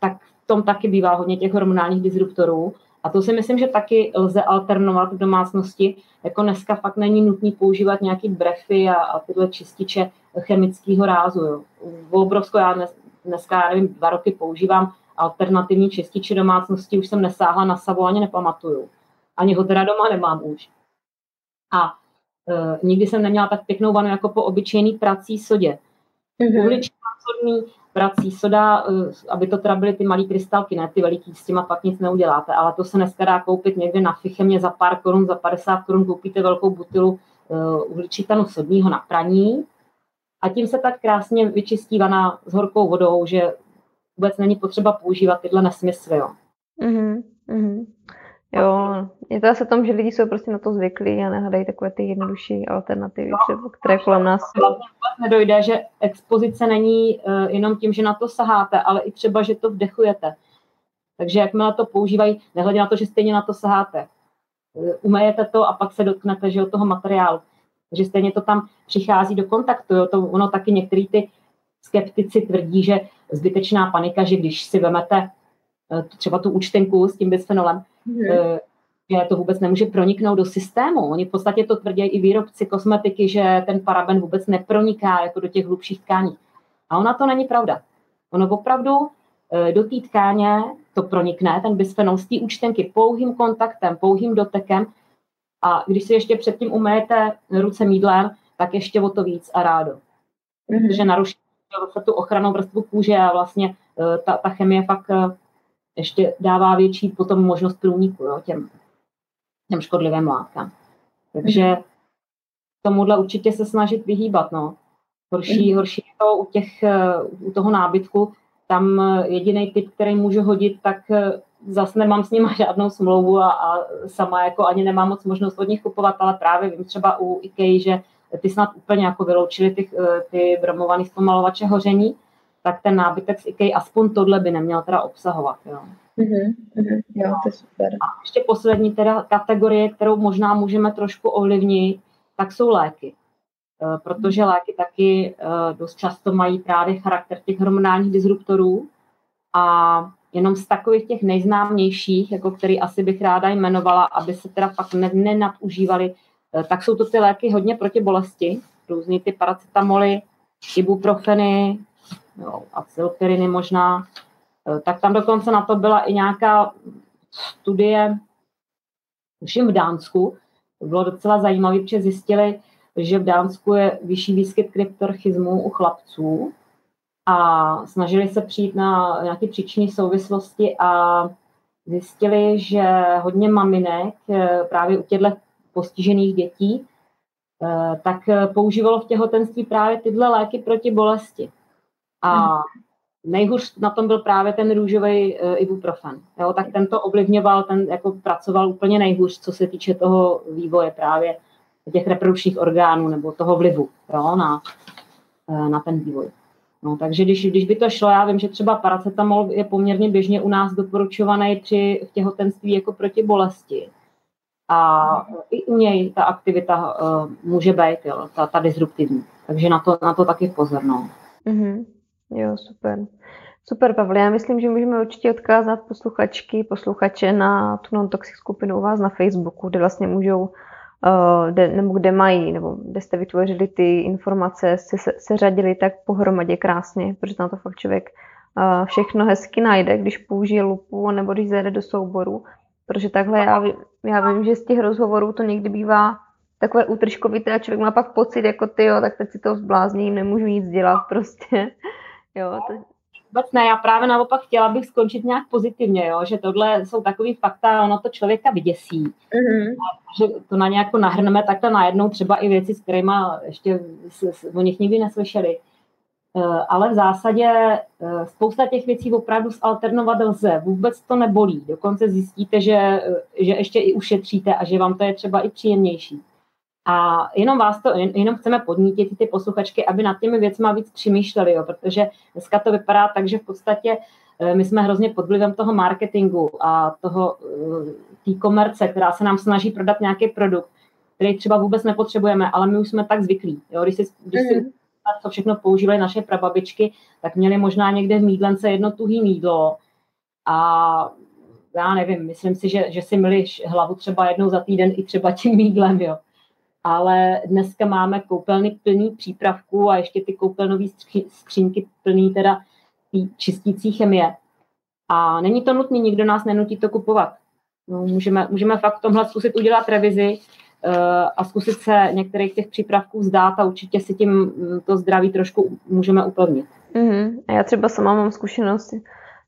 [SPEAKER 4] tak v tom taky bývá hodně těch hormonálních disruptorů. A to si myslím, že taky lze alternovat v domácnosti. Jako dneska fakt není nutný používat nějaký brefy a, a tyhle čističe chemického rázu. Jo. Obrovsko já dnes, dneska, já nevím, dva roky používám alternativní čističe domácnosti, už jsem nesáhla na savo, ani nepamatuju. Ani ho teda doma nemám už. A nikdy jsem neměla tak pěknou vanu jako po obyčejný prací sodě. Mm-hmm sodný prací soda, eh, aby to teda byly ty malé krystalky, ne ty veliký, s těma pak nic neuděláte, ale to se dneska dá koupit někde na Fichemě za pár korun, za 50 korun koupíte velkou butilu uh, uhličitanu sodního na praní a tím se tak krásně vyčistí vana s horkou vodou, že vůbec není potřeba používat tyhle nesmysly. Jo. Mm-hmm,
[SPEAKER 1] mm-hmm. Jo, je to asi tom, že lidi jsou prostě na to zvyklí a nehledají takové ty jednodušší alternativy, třeba, které kolem nás jsou.
[SPEAKER 4] Vlastně nedojde, že expozice není uh, jenom tím, že na to saháte, ale i třeba, že to vdechujete. Takže jakmile to používají, nehledě na to, že stejně na to saháte, uh, umejete to a pak se dotknete že od toho materiálu. Takže stejně to tam přichází do kontaktu. Jo? To, ono taky některý ty skeptici tvrdí, že zbytečná panika, že když si vemete uh, třeba tu účtenku s tím bisfenolem, mm-hmm. že to vůbec nemůže proniknout do systému. Oni v podstatě to tvrdí i výrobci kosmetiky, že ten paraben vůbec neproniká jako do těch hlubších tkání. A ona to není pravda. Ono opravdu eh, do té tkáně to pronikne, ten bisfenol z té účtenky pouhým kontaktem, pouhým dotekem a když si ještě předtím umejete ruce mídlem, tak ještě o to víc a rádo. Mm-hmm. Protože naruší tu ochranou vrstvu kůže a vlastně eh, ta, ta chemie fakt ještě dává větší potom možnost průniku jo, těm, těm škodlivým látkám. Takže tomuhle určitě se snažit vyhýbat. No. Horší, mhm. horší je to u, těch, eh, u toho nábytku, tam eh, jediný typ, který můžu hodit, tak eh, zase nemám s nima žádnou smlouvu a, a sama jako ani nemám moc možnost od nich kupovat, ale právě vím třeba u IKEA, že ty snad úplně jako vyloučili ty, ty bromované zpomalovače hoření, tak ten nábytek z IKEA aspoň tohle by neměl teda obsahovat. Jo. Mm-hmm,
[SPEAKER 1] jo, to je super.
[SPEAKER 4] A ještě poslední teda kategorie, kterou možná můžeme trošku ovlivnit, tak jsou léky. E, protože léky taky e, dost často mají právě charakter těch hormonálních disruptorů a jenom z takových těch nejznámějších, jako který asi bych ráda jmenovala, aby se teda fakt nenadužívali, e, tak jsou to ty léky hodně proti bolesti, různý ty paracetamoly, ibuprofeny, jo, acylpiriny možná, e, tak tam dokonce na to byla i nějaká studie, všem v Dánsku, bylo docela zajímavé, protože zjistili, že v Dánsku je vyšší výskyt kryptorchismu u chlapců a snažili se přijít na nějaké příčinné souvislosti a zjistili, že hodně maminek e, právě u těchto postižených dětí e, tak používalo v těhotenství právě tyhle léky proti bolesti. A mhm. nejhůř na tom byl právě ten růžový uh, ibuprofen. Jo, tak ten to ovlivňoval, ten jako pracoval úplně nejhůř, co se týče toho vývoje právě těch reprodukčních orgánů nebo toho vlivu jo, na, uh, na ten vývoj. No, takže když, když by to šlo, já vím, že třeba paracetamol je poměrně běžně u nás doporučovaný při v těhotenství jako proti bolesti. A i u něj ta aktivita uh, může být, jo, ta, ta disruptivní. Takže na to, na to taky pozor. No. Mm-hmm.
[SPEAKER 1] Jo, super. Super, Pavle. Já myslím, že můžeme určitě odkázat posluchačky, posluchače na tu non-toxic skupinu u vás na Facebooku, kde vlastně můžou, uh, kde, nebo kde mají, nebo kde jste vytvořili ty informace, se, se, se řadili tak pohromadě krásně, protože tam to fakt člověk uh, všechno hezky najde, když použije lupu, nebo když zajde do souboru. Protože takhle já, já vím, že z těch rozhovorů to někdy bývá takové útržkovité a člověk má pak pocit, jako ty, jo, tak teď si to zblázním, nemůžu nic dělat prostě. Jo, to...
[SPEAKER 4] Vůbec ne, já právě naopak chtěla bych skončit nějak pozitivně, jo, že tohle jsou takový fakta, ono to člověka vyděsí. Mm-hmm. A že to na nějako nahrneme takhle najednou třeba i věci, s kterými ještě o nich nikdy neslyšeli. Eh, ale v zásadě eh, spousta těch věcí opravdu zalternovat lze. Vůbec to nebolí. Dokonce zjistíte, že, eh, že ještě i ušetříte a že vám to je třeba i příjemnější. A jenom vás to, jenom chceme podnítit ty posluchačky, aby nad těmi věcmi víc přemýšleli, jo, protože dneska to vypadá tak, že v podstatě eh, my jsme hrozně pod vlivem toho marketingu a toho té komerce, která se nám snaží prodat nějaký produkt, který třeba vůbec nepotřebujeme, ale my už jsme tak zvyklí. Jo? Když si, když si mm. co všechno používají naše prababičky, tak měli možná někde v mídlence jedno tuhý mídlo a já nevím, myslím si, že, že si měli hlavu třeba jednou za týden i třeba tím mídlem, jo. Ale dneska máme koupelny plný přípravků a ještě ty koupelnové skřínky plný teda čistící chemie. A není to nutné, nikdo nás nenutí to kupovat. No, můžeme, můžeme fakt v tomhle zkusit udělat revizi uh, a zkusit se některých těch přípravků zdát a určitě si tím mm, to zdraví trošku můžeme upevnit.
[SPEAKER 1] Mm-hmm. A já třeba sama mám zkušenost,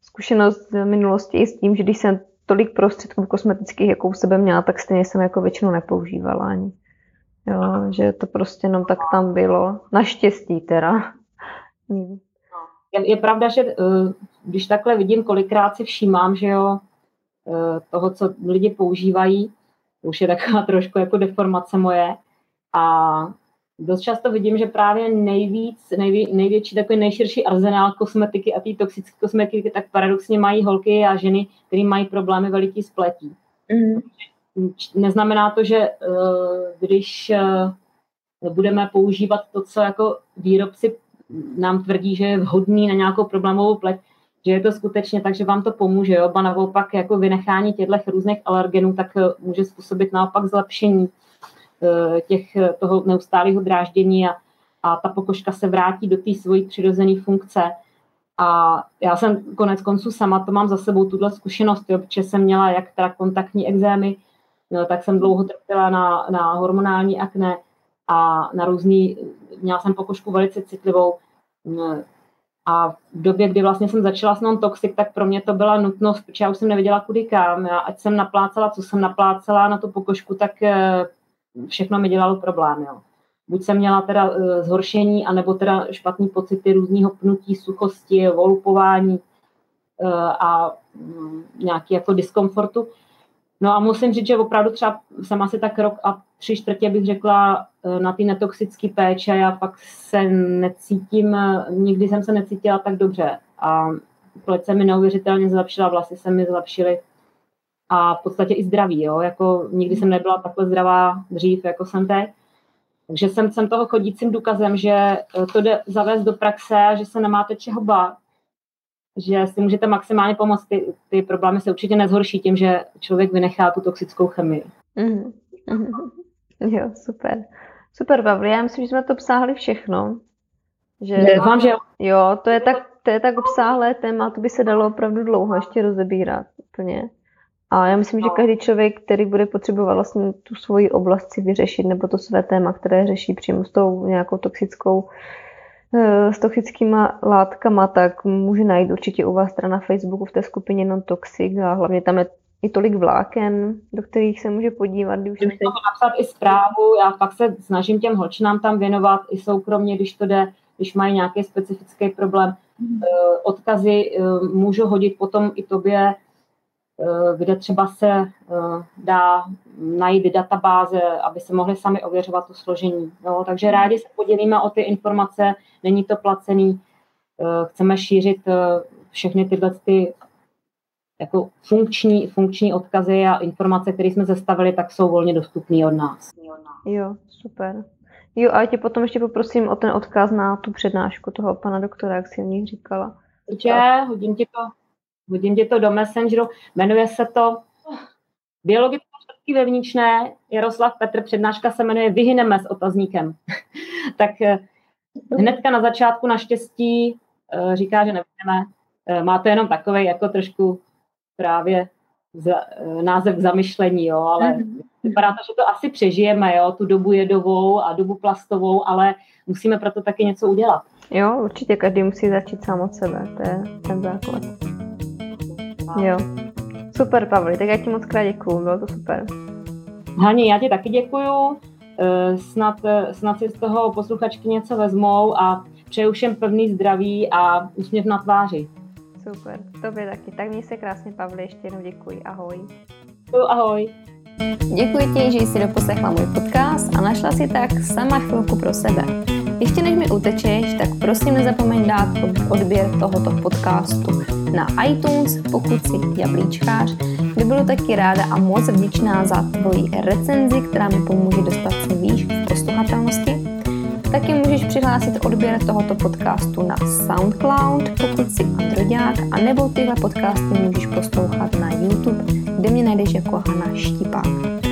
[SPEAKER 1] zkušenost z minulosti i s tím, že když jsem tolik prostředků kosmetických, jako u sebe měla, tak stejně jsem jako většinu nepoužívala ani. Jo, že to prostě jenom tak tam bylo. Naštěstí teda.
[SPEAKER 4] Je, je pravda, že uh, když takhle vidím, kolikrát si všímám, že jo, uh, toho, co lidi používají, to už je taková trošku jako deformace moje, a dost často vidím, že právě nejvíc, nejvě, největší takový nejširší arzenál kosmetiky a té toxické kosmetiky, tak paradoxně mají holky a ženy, které mají problémy veliký spletí. Mm. Neznamená to, že uh, když uh, budeme používat to, co jako výrobci nám tvrdí, že je vhodný na nějakou problémovou pleť, že je to skutečně tak, že vám to pomůže. Jo? Ba naopak jako vynechání těchto různých alergenů tak uh, může způsobit naopak zlepšení těch, toho neustálého dráždění a, a ta pokožka se vrátí do té svojí přirozené funkce. A já jsem konec konců sama, to mám za sebou tuhle zkušenost, jo, protože jsem měla jak teda kontaktní exémy, tak jsem dlouho trpěla na, na hormonální akné a na různý, měla jsem pokožku velice citlivou. No, a v době, kdy vlastně jsem začala s non-toxic, tak pro mě to byla nutnost, protože já už jsem nevěděla kudy kam. Já, ať jsem naplácala, co jsem naplácala na tu pokožku, tak eh, všechno mi dělalo problém. Jo. Buď jsem měla teda eh, zhoršení, anebo teda špatný pocity různého pnutí, suchosti, volupování eh, a mm, nějaký jako diskomfortu. No a musím říct, že opravdu třeba jsem asi tak rok a tři čtvrtě bych řekla eh, na ty netoxické péče, já fakt se necítím, nikdy jsem se necítila tak dobře. A pleť se mi neuvěřitelně zlepšila, vlasy se mi zlepšily a v podstatě i zdraví, jo, jako nikdy jsem nebyla takhle zdravá dřív, jako jsem teď. Takže jsem, jsem toho chodícím důkazem, že to jde zavést do praxe že se nemáte čeho bát že si můžete maximálně pomoct. Ty, ty problémy se určitě nezhorší tím, že člověk vynechá tu toxickou chemii. Mm-hmm.
[SPEAKER 1] Jo, super. Super, Pavli, já myslím, že jsme to obsáhli všechno.
[SPEAKER 4] Že, Doufám, že
[SPEAKER 1] jo. to je tak, to je tak obsáhlé téma, to by se dalo opravdu dlouho ještě rozebírat úplně. A já myslím, že no. každý člověk, který bude potřebovat vlastně tu svoji oblast si vyřešit, nebo to své téma, které řeší přímo s tou nějakou toxickou s toxickýma látkama, tak může najít určitě u vás strana Facebooku v té skupině Non-Toxic a hlavně tam je i tolik vláken, do kterých se může podívat. Když
[SPEAKER 4] Můžu teď... napsat i zprávu, já fakt se snažím těm holčinám tam věnovat i soukromně, když to jde, když mají nějaký specifický problém. Mm. Odkazy eh, můžu hodit potom i tobě kde třeba se dá najít databáze, aby se mohli sami ověřovat to složení. Jo? Takže rádi se podělíme o ty informace, není to placený, eh, chceme šířit všechny tyhle ty jako funkční, funkční odkazy a informace, které jsme zastavili, tak jsou volně dostupné od nás.
[SPEAKER 1] Jo, super. Jo, a tě potom ještě poprosím o ten odkaz na tu přednášku toho pana doktora, jak jsi o nich říkala.
[SPEAKER 4] Určitě, hodím ti to hodím ti to do Messengeru, jmenuje se to Biologické čtvrtky vevnitřné, Jaroslav Petr, přednáška se jmenuje Vyhyneme s otazníkem. tak eh, hnedka na začátku naštěstí eh, říká, že nevyhneme. Eh, má to jenom takový jako trošku právě za, název k zamyšlení, jo, ale mhm. vypadá to, že to asi přežijeme, jo, tu dobu jedovou a dobu plastovou, ale musíme proto taky něco udělat.
[SPEAKER 1] Jo, určitě každý musí začít sám od sebe, to je ten základ. Jo. Super, Pavli, tak já ti moc krát děkuju, bylo to super.
[SPEAKER 4] Hani, já ti taky děkuju. Eh, snad, eh, snad si z toho posluchačky něco vezmou a přeju všem pevný zdraví a úsměv na tváři.
[SPEAKER 1] Super, tobě taky. Tak měj se krásně, Pavli, ještě jednou děkuji. Ahoj.
[SPEAKER 4] Ahoj.
[SPEAKER 3] Děkuji ti, že jsi doposlechla můj podcast a našla si tak sama chvilku pro sebe. Ještě než mi utečeš, tak prosím nezapomeň dát odběr tohoto podcastu
[SPEAKER 1] na iTunes, pokud si jablíčkář, by budu taky ráda a moc vděčná za tvoji recenzi, která mi pomůže dostat se výš v posluchatelnosti. Taky můžeš přihlásit odběr tohoto podcastu na SoundCloud, pokud jsi Androďák, a nebo tyhle podcasty můžeš poslouchat na YouTube, kde mě najdeš jako Hana Štipák.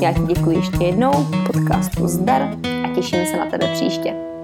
[SPEAKER 1] Já ti děkuji ještě jednou, podcastu zdar a těším se na tebe příště.